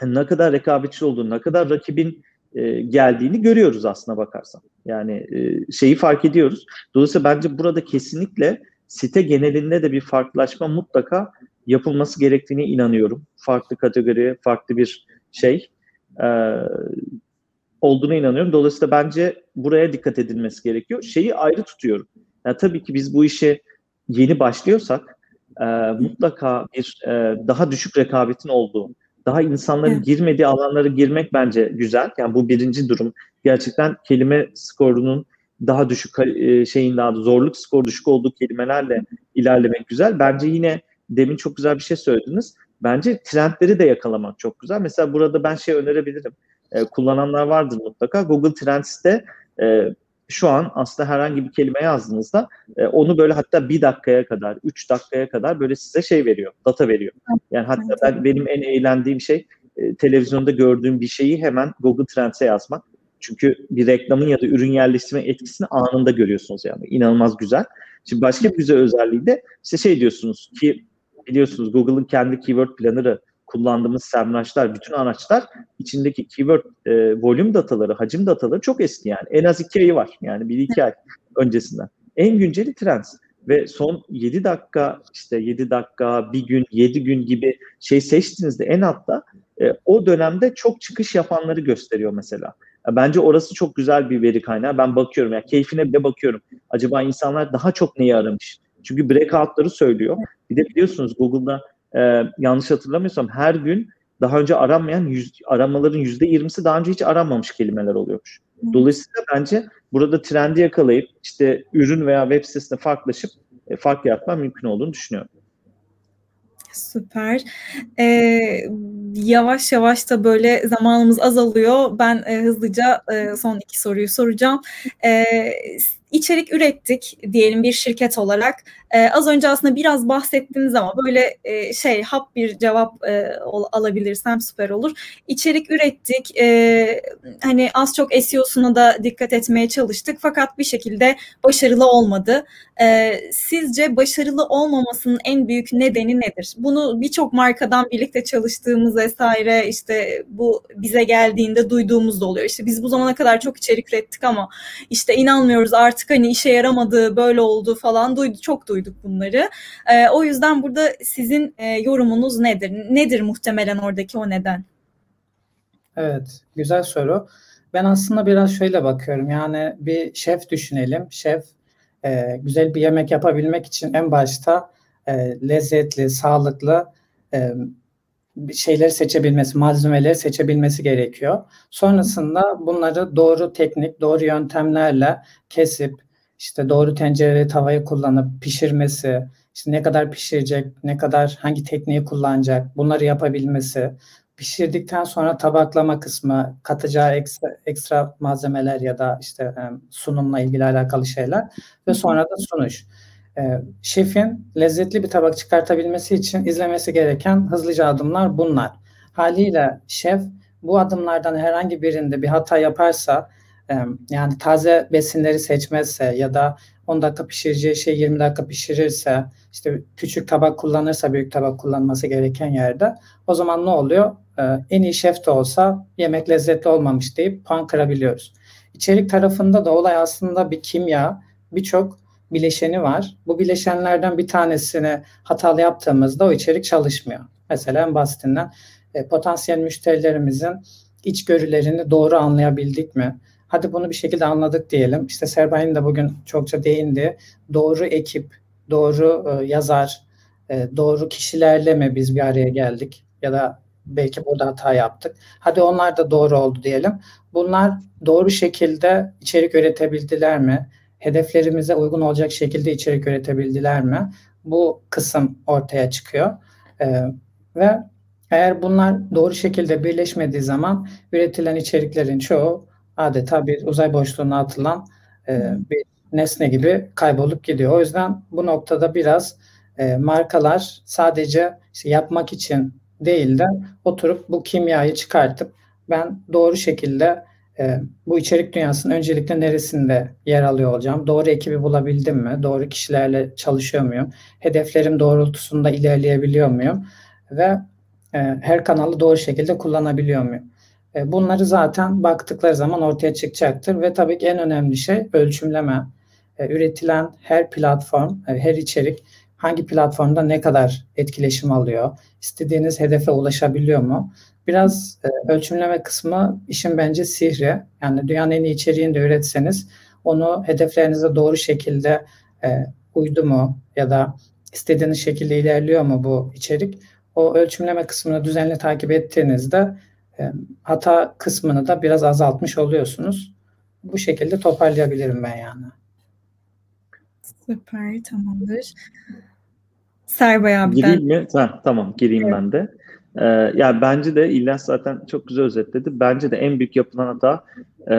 ne kadar rekabetçi olduğunu, ne kadar rakibin e, geldiğini görüyoruz aslına bakarsan. Yani e, şeyi fark ediyoruz. Dolayısıyla bence burada kesinlikle site genelinde de bir farklılaşma mutlaka yapılması gerektiğine inanıyorum. Farklı kategori, farklı bir şey e, olduğuna inanıyorum. Dolayısıyla bence buraya dikkat edilmesi gerekiyor. Şeyi ayrı tutuyorum. Yani tabii ki biz bu işe yeni başlıyorsak e, mutlaka bir e, daha düşük rekabetin olduğu, daha insanların evet. girmediği alanlara girmek bence güzel. Yani bu birinci durum. Gerçekten kelime skorunun daha düşük e, şeyin daha zorluk skoru düşük olduğu kelimelerle ilerlemek güzel. Bence yine demin çok güzel bir şey söylediniz. Bence trendleri de yakalamak çok güzel. Mesela burada ben şey önerebilirim. Ee, kullananlar vardır mutlaka. Google Trends'te e, şu an aslında herhangi bir kelime yazdığınızda e, onu böyle hatta bir dakikaya kadar, üç dakikaya kadar böyle size şey veriyor, data veriyor. Yani hatta ben benim en eğlendiğim şey e, televizyonda gördüğüm bir şeyi hemen Google Trends'e yazmak. Çünkü bir reklamın ya da ürün yerleştirme etkisini anında görüyorsunuz yani. İnanılmaz güzel. Şimdi başka bir güzel özelliği de işte şey diyorsunuz ki biliyorsunuz Google'ın kendi keyword planner'ı kullandığımız sermaçlar, bütün araçlar içindeki keyword e, volume dataları, hacim dataları çok eski yani. En az iki ayı var yani bir iki ay öncesinden. En günceli Trends ve son 7 dakika işte 7 dakika, bir gün, 7 gün gibi şey seçtiğinizde en altta e, o dönemde çok çıkış yapanları gösteriyor mesela. Bence orası çok güzel bir veri kaynağı. Ben bakıyorum ya yani keyfine bile bakıyorum. Acaba insanlar daha çok neyi aramış? Çünkü breakout'ları söylüyor. Bir de biliyorsunuz Google'da e, yanlış hatırlamıyorsam her gün daha önce aranmayan yüz, aramaların yüzde yirmisi daha önce hiç aranmamış kelimeler oluyormuş. Dolayısıyla bence burada trendi yakalayıp işte ürün veya web sitesinde farklılaşıp e, fark yaratma mümkün olduğunu düşünüyorum. Süper. Ee, yavaş yavaş da böyle zamanımız azalıyor. Ben e, hızlıca e, son iki soruyu soracağım. E, içerik ürettik diyelim bir şirket olarak. Ee, az önce aslında biraz bahsettiniz ama böyle e, şey hap bir cevap e, alabilirsem süper olur. İçerik ürettik. E, hani az çok SEO'suna da dikkat etmeye çalıştık fakat bir şekilde başarılı olmadı. E, sizce başarılı olmamasının en büyük nedeni nedir? Bunu birçok markadan birlikte çalıştığımız vesaire işte bu bize geldiğinde duyduğumuz da oluyor. İşte biz bu zamana kadar çok içerik ürettik ama işte inanmıyoruz artık hani işe yaramadı böyle oldu falan duydu çok duyduk bunları. E, o yüzden burada sizin e, yorumunuz nedir? Nedir muhtemelen oradaki o neden? Evet, güzel soru. Ben aslında biraz şöyle bakıyorum. Yani bir şef düşünelim. Şef e, güzel bir yemek yapabilmek için en başta e, lezzetli, sağlıklı e, şeyleri seçebilmesi, malzemeleri seçebilmesi gerekiyor. Sonrasında bunları doğru teknik, doğru yöntemlerle kesip işte doğru tencereyi tavayı kullanıp pişirmesi, işte ne kadar pişirecek, ne kadar hangi tekniği kullanacak, bunları yapabilmesi, pişirdikten sonra tabaklama kısmı, katacağı ekstra, ekstra malzemeler ya da işte sunumla ilgili alakalı şeyler ve sonra da sunuş. Şefin lezzetli bir tabak çıkartabilmesi için izlemesi gereken hızlıca adımlar bunlar. Haliyle şef bu adımlardan herhangi birinde bir hata yaparsa yani taze besinleri seçmezse ya da 10 dakika pişireceği şey 20 dakika pişirirse işte küçük tabak kullanırsa büyük tabak kullanması gereken yerde o zaman ne oluyor? En iyi şef de olsa yemek lezzetli olmamış deyip puan kırabiliyoruz. İçerik tarafında da olay aslında bir kimya, birçok bileşeni var. Bu bileşenlerden bir tanesini hatalı yaptığımızda o içerik çalışmıyor. Mesela en basitinden e, potansiyel müşterilerimizin içgörülerini doğru anlayabildik mi? Hadi bunu bir şekilde anladık diyelim. İşte Serbay'ın da bugün çokça değindi. Doğru ekip, doğru e, yazar, e, doğru kişilerle mi biz bir araya geldik? Ya da belki burada hata yaptık. Hadi onlar da doğru oldu diyelim. Bunlar doğru şekilde içerik üretebildiler mi? Hedeflerimize uygun olacak şekilde içerik üretebildiler mi? Bu kısım ortaya çıkıyor. Ee, ve eğer bunlar doğru şekilde birleşmediği zaman üretilen içeriklerin çoğu adeta bir uzay boşluğuna atılan e, bir nesne gibi kaybolup gidiyor. O yüzden bu noktada biraz e, markalar sadece işte yapmak için değil de oturup bu kimyayı çıkartıp ben doğru şekilde e, bu içerik dünyasının öncelikle neresinde yer alıyor olacağım? Doğru ekibi bulabildim mi? Doğru kişilerle çalışıyor muyum? Hedeflerim doğrultusunda ilerleyebiliyor muyum? Ve e, her kanalı doğru şekilde kullanabiliyor muyum? E, bunları zaten baktıkları zaman ortaya çıkacaktır ve tabii ki en önemli şey ölçümleme. E, üretilen her platform, e, her içerik hangi platformda ne kadar etkileşim alıyor? İstediğiniz hedefe ulaşabiliyor mu? Biraz e, ölçümleme kısmı işin bence sihri. Yani dünyanın en iyi içeriğini de üretseniz onu hedeflerinize doğru şekilde e, uydu mu ya da istediğiniz şekilde ilerliyor mu bu içerik? O ölçümleme kısmını düzenli takip ettiğinizde e, hata kısmını da biraz azaltmış oluyorsunuz. Bu şekilde toparlayabilirim ben yani. Süper, tamamdır. Serbay abiden. Gireyim mi? Ha, tamam, gireyim evet. ben de. Ee, ya bence de İlyas zaten çok güzel özetledi. Bence de en büyük yapılan hata e,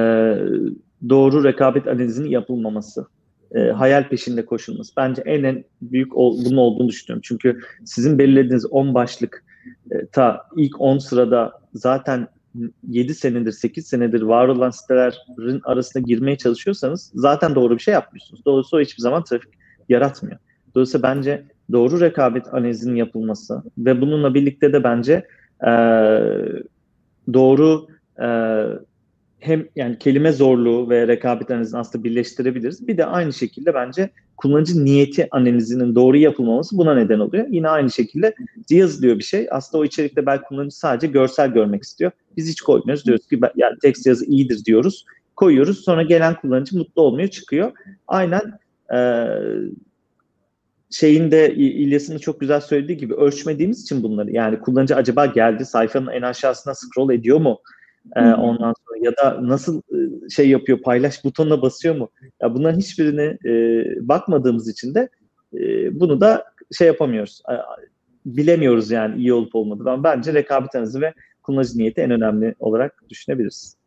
doğru rekabet analizinin yapılmaması. E, hayal peşinde koşulması. Bence en en büyük ol, bunun olduğunu düşünüyorum. Çünkü sizin belirlediğiniz 10 başlık e, ta ilk 10 sırada zaten 7 senedir 8 senedir var olan sitelerin arasına girmeye çalışıyorsanız zaten doğru bir şey yapmıyorsunuz. Dolayısıyla o hiçbir zaman trafik yaratmıyor. Dolayısıyla bence doğru rekabet analizinin yapılması ve bununla birlikte de bence e, doğru e, hem yani kelime zorluğu ve rekabet analizini aslında birleştirebiliriz. Bir de aynı şekilde bence kullanıcı niyeti analizinin doğru yapılmaması buna neden oluyor. Yine aynı şekilde yazılıyor bir şey. Aslında o içerikte belki kullanıcı sadece görsel görmek istiyor. Biz hiç koymuyoruz. Diyoruz ki yani tekst yazı iyidir diyoruz. Koyuyoruz. Sonra gelen kullanıcı mutlu olmuyor, çıkıyor. Aynen e, şeyin de İlyas'ın çok güzel söylediği gibi ölçmediğimiz için bunları yani kullanıcı acaba geldi sayfanın en aşağısına scroll ediyor mu? Ee, ondan sonra ya da nasıl e, şey yapıyor paylaş butonuna basıyor mu? Ya bunların hiçbirine e, bakmadığımız için de e, bunu da şey yapamıyoruz. Bilemiyoruz yani iyi olup olmadığını. Bence rekabet analizi ve kullanıcı niyeti en önemli olarak düşünebiliriz.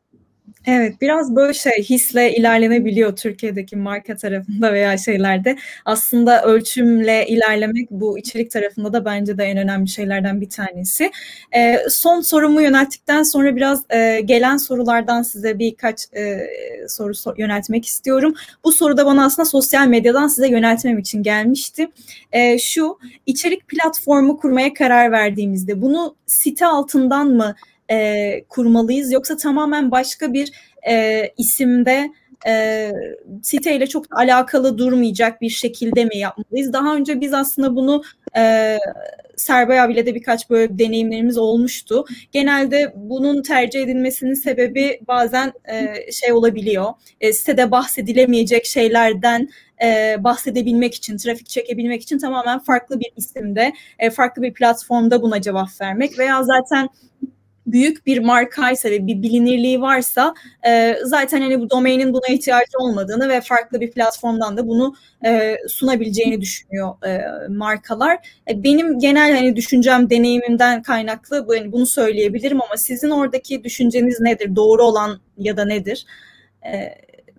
Evet, biraz böyle şey hisle ilerlenebiliyor Türkiye'deki marka tarafında veya şeylerde. Aslında ölçümle ilerlemek bu içerik tarafında da bence de en önemli şeylerden bir tanesi. Ee, son sorumu yönelttikten sonra biraz e, gelen sorulardan size birkaç e, soru sor- yöneltmek istiyorum. Bu soru da bana aslında sosyal medyadan size yöneltmem için gelmişti. E, şu, içerik platformu kurmaya karar verdiğimizde bunu site altından mı e, kurmalıyız yoksa tamamen başka bir e, isimde e, siteyle çok alakalı durmayacak bir şekilde mi yapmalıyız? Daha önce biz aslında bunu e, Serbay abiyle de birkaç böyle deneyimlerimiz olmuştu. Genelde bunun tercih edilmesinin sebebi bazen e, şey olabiliyor. E, sitede bahsedilemeyecek şeylerden e, bahsedebilmek için, trafik çekebilmek için tamamen farklı bir isimde, e, farklı bir platformda buna cevap vermek veya zaten büyük bir markaysa ve bir bilinirliği varsa e, zaten hani bu domainin buna ihtiyacı olmadığını ve farklı bir platformdan da bunu e, sunabileceğini düşünüyor e, markalar. E, benim genel hani düşüncem deneyimimden kaynaklı bu, yani bunu söyleyebilirim ama sizin oradaki düşünceniz nedir? Doğru olan ya da nedir? E,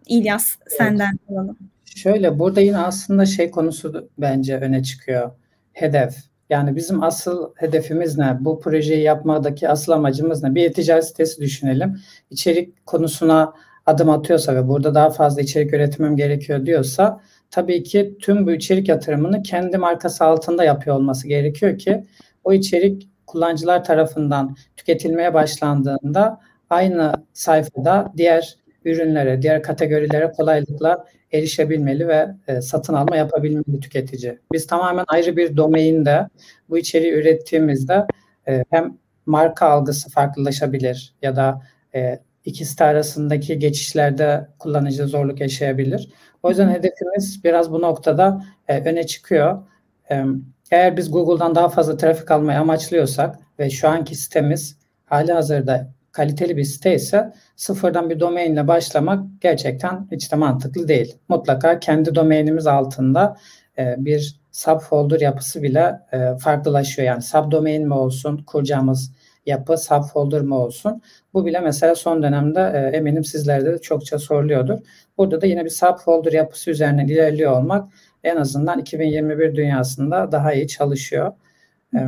İlyas senden alalım. Şöyle burada yine aslında şey konusu bence öne çıkıyor. Hedef. Yani bizim asıl hedefimiz ne? Bu projeyi yapmadaki asıl amacımız ne? Bir ticaret sitesi düşünelim. İçerik konusuna adım atıyorsa ve burada daha fazla içerik üretmem gerekiyor diyorsa tabii ki tüm bu içerik yatırımını kendi markası altında yapıyor olması gerekiyor ki o içerik kullanıcılar tarafından tüketilmeye başlandığında aynı sayfada diğer ürünlere, diğer kategorilere kolaylıkla erişebilmeli ve e, satın alma yapabilmeli tüketici. Biz tamamen ayrı bir domainde bu içeriği ürettiğimizde e, hem marka algısı farklılaşabilir ya da e, ikisi arasındaki geçişlerde kullanıcı zorluk yaşayabilir. O yüzden hedefimiz biraz bu noktada e, öne çıkıyor. E, eğer biz Google'dan daha fazla trafik almayı amaçlıyorsak ve şu anki sitemiz hali hazırda kaliteli bir site ise sıfırdan bir domainle başlamak gerçekten hiç de mantıklı değil. Mutlaka kendi domainimiz altında e, bir subfolder yapısı bile e, farklılaşıyor. Yani subdomain mi olsun, kuracağımız yapı subfolder mı olsun? Bu bile mesela son dönemde e, eminim sizlerde de çokça soruluyordur. Burada da yine bir subfolder yapısı üzerine ilerliyor olmak en azından 2021 dünyasında daha iyi çalışıyor. E,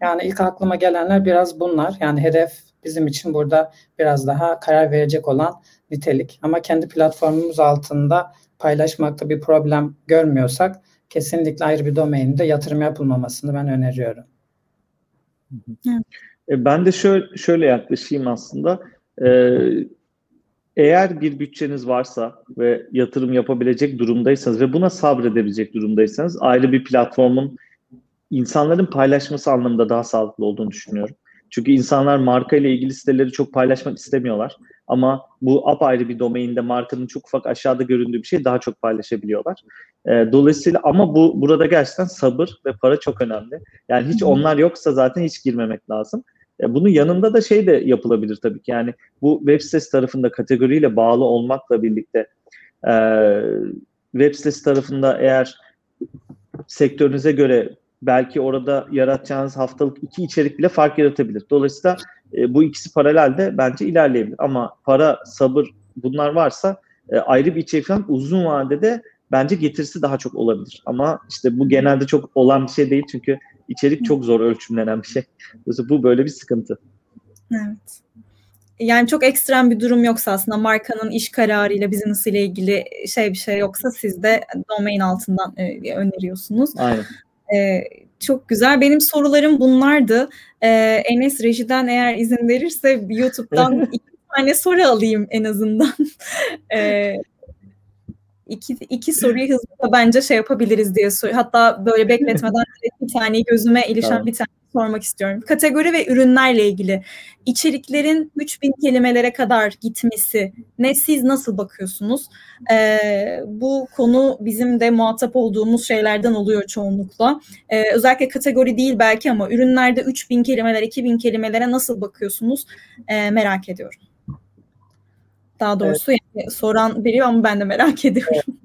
yani ilk aklıma gelenler biraz bunlar. Yani hedef bizim için burada biraz daha karar verecek olan nitelik. Ama kendi platformumuz altında paylaşmakta bir problem görmüyorsak kesinlikle ayrı bir domainde yatırım yapılmamasını ben öneriyorum. E, ben de şöyle, şöyle yaklaşayım aslında. Ee, eğer bir bütçeniz varsa ve yatırım yapabilecek durumdaysanız ve buna sabredebilecek durumdaysanız ayrı bir platformun insanların paylaşması anlamında daha sağlıklı olduğunu düşünüyorum. Çünkü insanlar marka ile ilgili siteleri çok paylaşmak istemiyorlar. Ama bu apayrı bir domainde markanın çok ufak aşağıda göründüğü bir şey daha çok paylaşabiliyorlar. E, dolayısıyla ama bu burada gerçekten sabır ve para çok önemli. Yani hiç onlar yoksa zaten hiç girmemek lazım. E, bunun yanında da şey de yapılabilir tabii ki. Yani bu web sitesi tarafında kategoriyle bağlı olmakla birlikte e, web sitesi tarafında eğer sektörünüze göre belki orada yaratacağınız haftalık iki içerik bile fark yaratabilir. Dolayısıyla e, bu ikisi paralelde bence ilerleyebilir. Ama para, sabır bunlar varsa e, ayrı bir içerik falan uzun vadede bence getirisi daha çok olabilir. Ama işte bu genelde çok olan bir şey değil çünkü içerik çok zor ölçümlenen bir şey. Dolayısıyla bu böyle bir sıkıntı. Evet. Yani çok ekstrem bir durum yoksa aslında markanın iş kararıyla business ile ilgili şey bir şey yoksa siz de domain altından e, öneriyorsunuz. Aynen. Ee, çok güzel. Benim sorularım bunlardı. Ee, Enes Reji'den eğer izin verirse YouTube'dan iki tane soru alayım en azından. ee, iki, iki soruyu hızlıca bence şey yapabiliriz diye soruyor. Hatta böyle bekletmeden bir tane gözüme ilişen tamam. bir tane sormak istiyorum. Kategori ve ürünlerle ilgili içeriklerin 3000 kelimelere kadar gitmesi ne siz nasıl bakıyorsunuz? Ee, bu konu bizim de muhatap olduğumuz şeylerden oluyor çoğunlukla. Ee, özellikle kategori değil belki ama ürünlerde 3000 kelimeler, 2000 kelimelere nasıl bakıyorsunuz? Ee, merak ediyorum. Daha doğrusu evet. yani soran biri ama ben de merak ediyorum. Evet.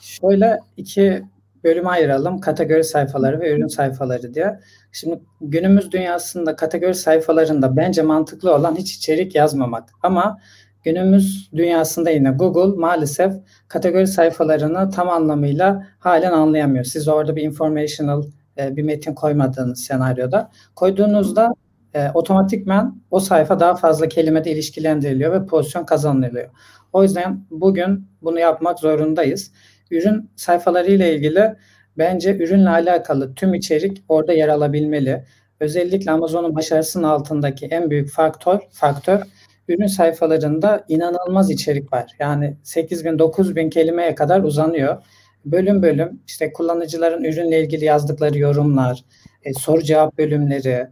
Şöyle iki bölüme ayıralım. Kategori sayfaları ve ürün sayfaları diye. Şimdi günümüz dünyasında kategori sayfalarında bence mantıklı olan hiç içerik yazmamak. Ama günümüz dünyasında yine Google maalesef kategori sayfalarını tam anlamıyla halen anlayamıyor. Siz orada bir informational e, bir metin koymadığınız senaryoda koyduğunuzda e, otomatikmen o sayfa daha fazla kelimede ilişkilendiriliyor ve pozisyon kazanılıyor. O yüzden bugün bunu yapmak zorundayız. Ürün sayfaları ile ilgili bence ürünle alakalı tüm içerik orada yer alabilmeli. Özellikle Amazon'un başarısının altındaki en büyük faktör faktör ürün sayfalarında inanılmaz içerik var. Yani 8 bin 9 bin kelimeye kadar uzanıyor. Bölüm bölüm işte kullanıcıların ürünle ilgili yazdıkları yorumlar, e, soru cevap bölümleri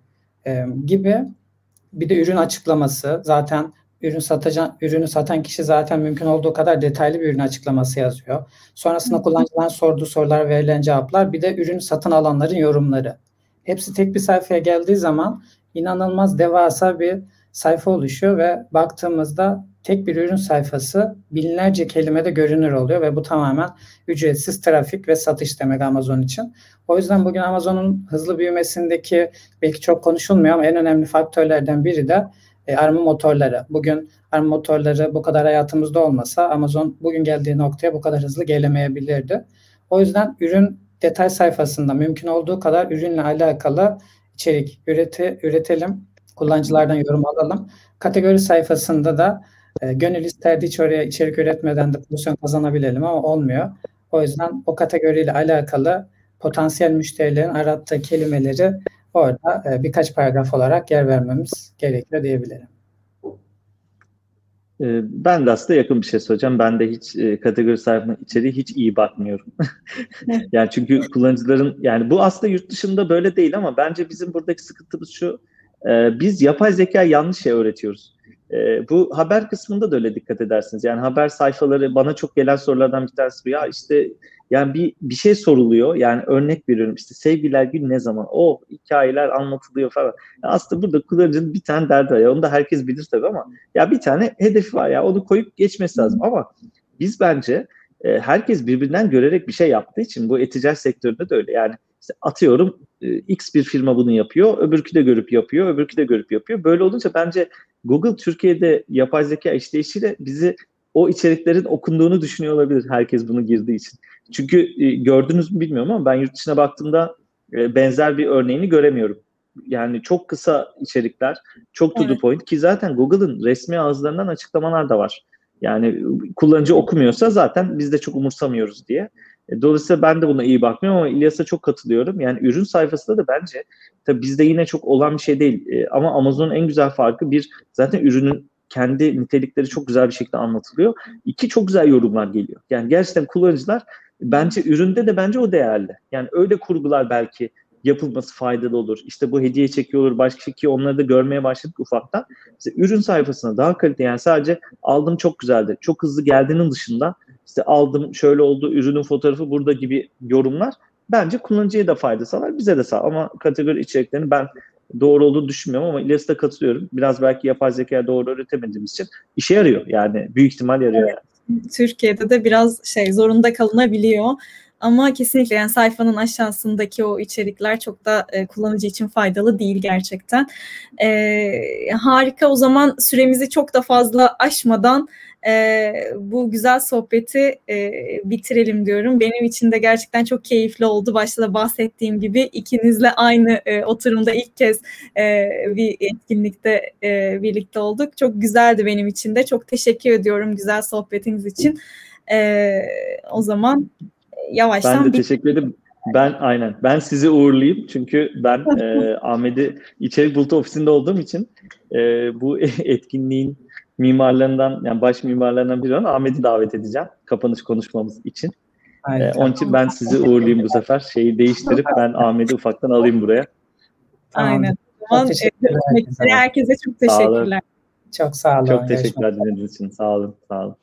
e, gibi bir de ürün açıklaması zaten ürün satacak ürünü satan kişi zaten mümkün olduğu kadar detaylı bir ürün açıklaması yazıyor. Sonrasında kullanıcıların sorduğu sorular verilen cevaplar bir de ürünü satın alanların yorumları. Hepsi tek bir sayfaya geldiği zaman inanılmaz devasa bir sayfa oluşuyor ve baktığımızda tek bir ürün sayfası binlerce kelimede görünür oluyor ve bu tamamen ücretsiz trafik ve satış demek Amazon için. O yüzden bugün Amazon'un hızlı büyümesindeki belki çok konuşulmuyor ama en önemli faktörlerden biri de e, arama motorları. Bugün arama motorları bu kadar hayatımızda olmasa Amazon bugün geldiği noktaya bu kadar hızlı gelemeyebilirdi. O yüzden ürün detay sayfasında mümkün olduğu kadar ürünle alakalı içerik üreti, üretelim. Kullanıcılardan yorum alalım. Kategori sayfasında da e, gönül isterdi hiç oraya içerik üretmeden de pozisyon kazanabilelim ama olmuyor. O yüzden o kategoriyle alakalı potansiyel müşterilerin arattığı kelimeleri orada e, birkaç paragraf olarak yer vermemiz gerekiyor diyebilirim. Ee, ben de aslında yakın bir şey söyleyeceğim. Ben de hiç e, kategori sayfanın içeriği hiç iyi bakmıyorum. yani çünkü kullanıcıların yani bu aslında yurt dışında böyle değil ama bence bizim buradaki sıkıntımız şu. E, biz yapay zeka yanlış şey öğretiyoruz. E, bu haber kısmında da öyle dikkat edersiniz. Yani haber sayfaları bana çok gelen sorulardan bir tanesi bu. Ya işte yani bir bir şey soruluyor. Yani örnek veriyorum işte sevgiler gün ne zaman? O hikayeler anlatılıyor falan. Ya aslında burada kullanıcının bir tane derdi var. Ya onu da herkes bilir tabii ama ya bir tane hedefi var ya onu koyup geçmesi lazım. Ama biz bence e, herkes birbirinden görerek bir şey yaptığı için bu etical sektöründe de öyle. Yani işte atıyorum X bir firma bunu yapıyor, öbürkü de görüp yapıyor, öbürkü de görüp yapıyor. Böyle olunca bence Google Türkiye'de yapay zeka işleyişiyle bizi o içeriklerin okunduğunu düşünüyor olabilir herkes bunu girdiği için. Çünkü e, gördünüz mü bilmiyorum ama ben yurt dışına baktığımda e, benzer bir örneğini göremiyorum. Yani çok kısa içerikler, çok to the point ki zaten Google'ın resmi ağızlarından açıklamalar da var. Yani kullanıcı okumuyorsa zaten biz de çok umursamıyoruz diye. E, dolayısıyla ben de buna iyi bakmıyorum ama İlyas'a çok katılıyorum. Yani ürün sayfasında da bence tabii bizde yine çok olan bir şey değil. E, ama Amazon'un en güzel farkı bir zaten ürünün kendi nitelikleri çok güzel bir şekilde anlatılıyor. İki çok güzel yorumlar geliyor. Yani gerçekten kullanıcılar bence üründe de bence o değerli. Yani öyle kurgular belki yapılması faydalı olur. İşte bu hediye çekiyor olur, başka şey ki onları da görmeye başladık ufaktan. İşte ürün sayfasına daha kalite yani sadece aldım çok güzeldi, çok hızlı geldiğinin dışında işte aldım şöyle oldu, ürünün fotoğrafı burada gibi yorumlar bence kullanıcıya da fayda sağlar, bize de sağlar. Ama kategori içeriklerini ben doğru olduğunu düşünmüyorum ama İlyas'a katılıyorum. Biraz belki yapay zekaya doğru öğretemediğimiz için işe yarıyor. Yani büyük ihtimal yarıyor. Evet. Yani. Türkiye'de de biraz şey zorunda kalınabiliyor. Ama kesinlikle yani sayfanın aşağısındaki o içerikler çok da e, kullanıcı için faydalı değil gerçekten. E, harika o zaman süremizi çok da fazla aşmadan e, bu güzel sohbeti e, bitirelim diyorum. Benim için de gerçekten çok keyifli oldu. Başta da bahsettiğim gibi ikinizle aynı e, oturumda ilk kez e, bir etkinlikte e, birlikte olduk. Çok güzeldi benim için de. Çok teşekkür ediyorum güzel sohbetiniz için. E, o zaman yavaştan... Ben de teşekkür ederim. Ben aynen. Ben sizi uğurlayayım. Çünkü ben e, Ahmet'i içerik bulutu ofisinde olduğum için e, bu etkinliğin mimarlarından yani baş mimarlarından biri olan Ahmet'i davet edeceğim kapanış konuşmamız için. Aynen. Ee, onun için ben sizi uğurlayayım bu sefer. Şeyi değiştirip ben Ahmet'i ufaktan alayım buraya. Aynen. Tamam. Herkese çok teşekkürler. Çok sağ olun. Çok teşekkürler dinlediğiniz için. Sağ olun. Sağ olun.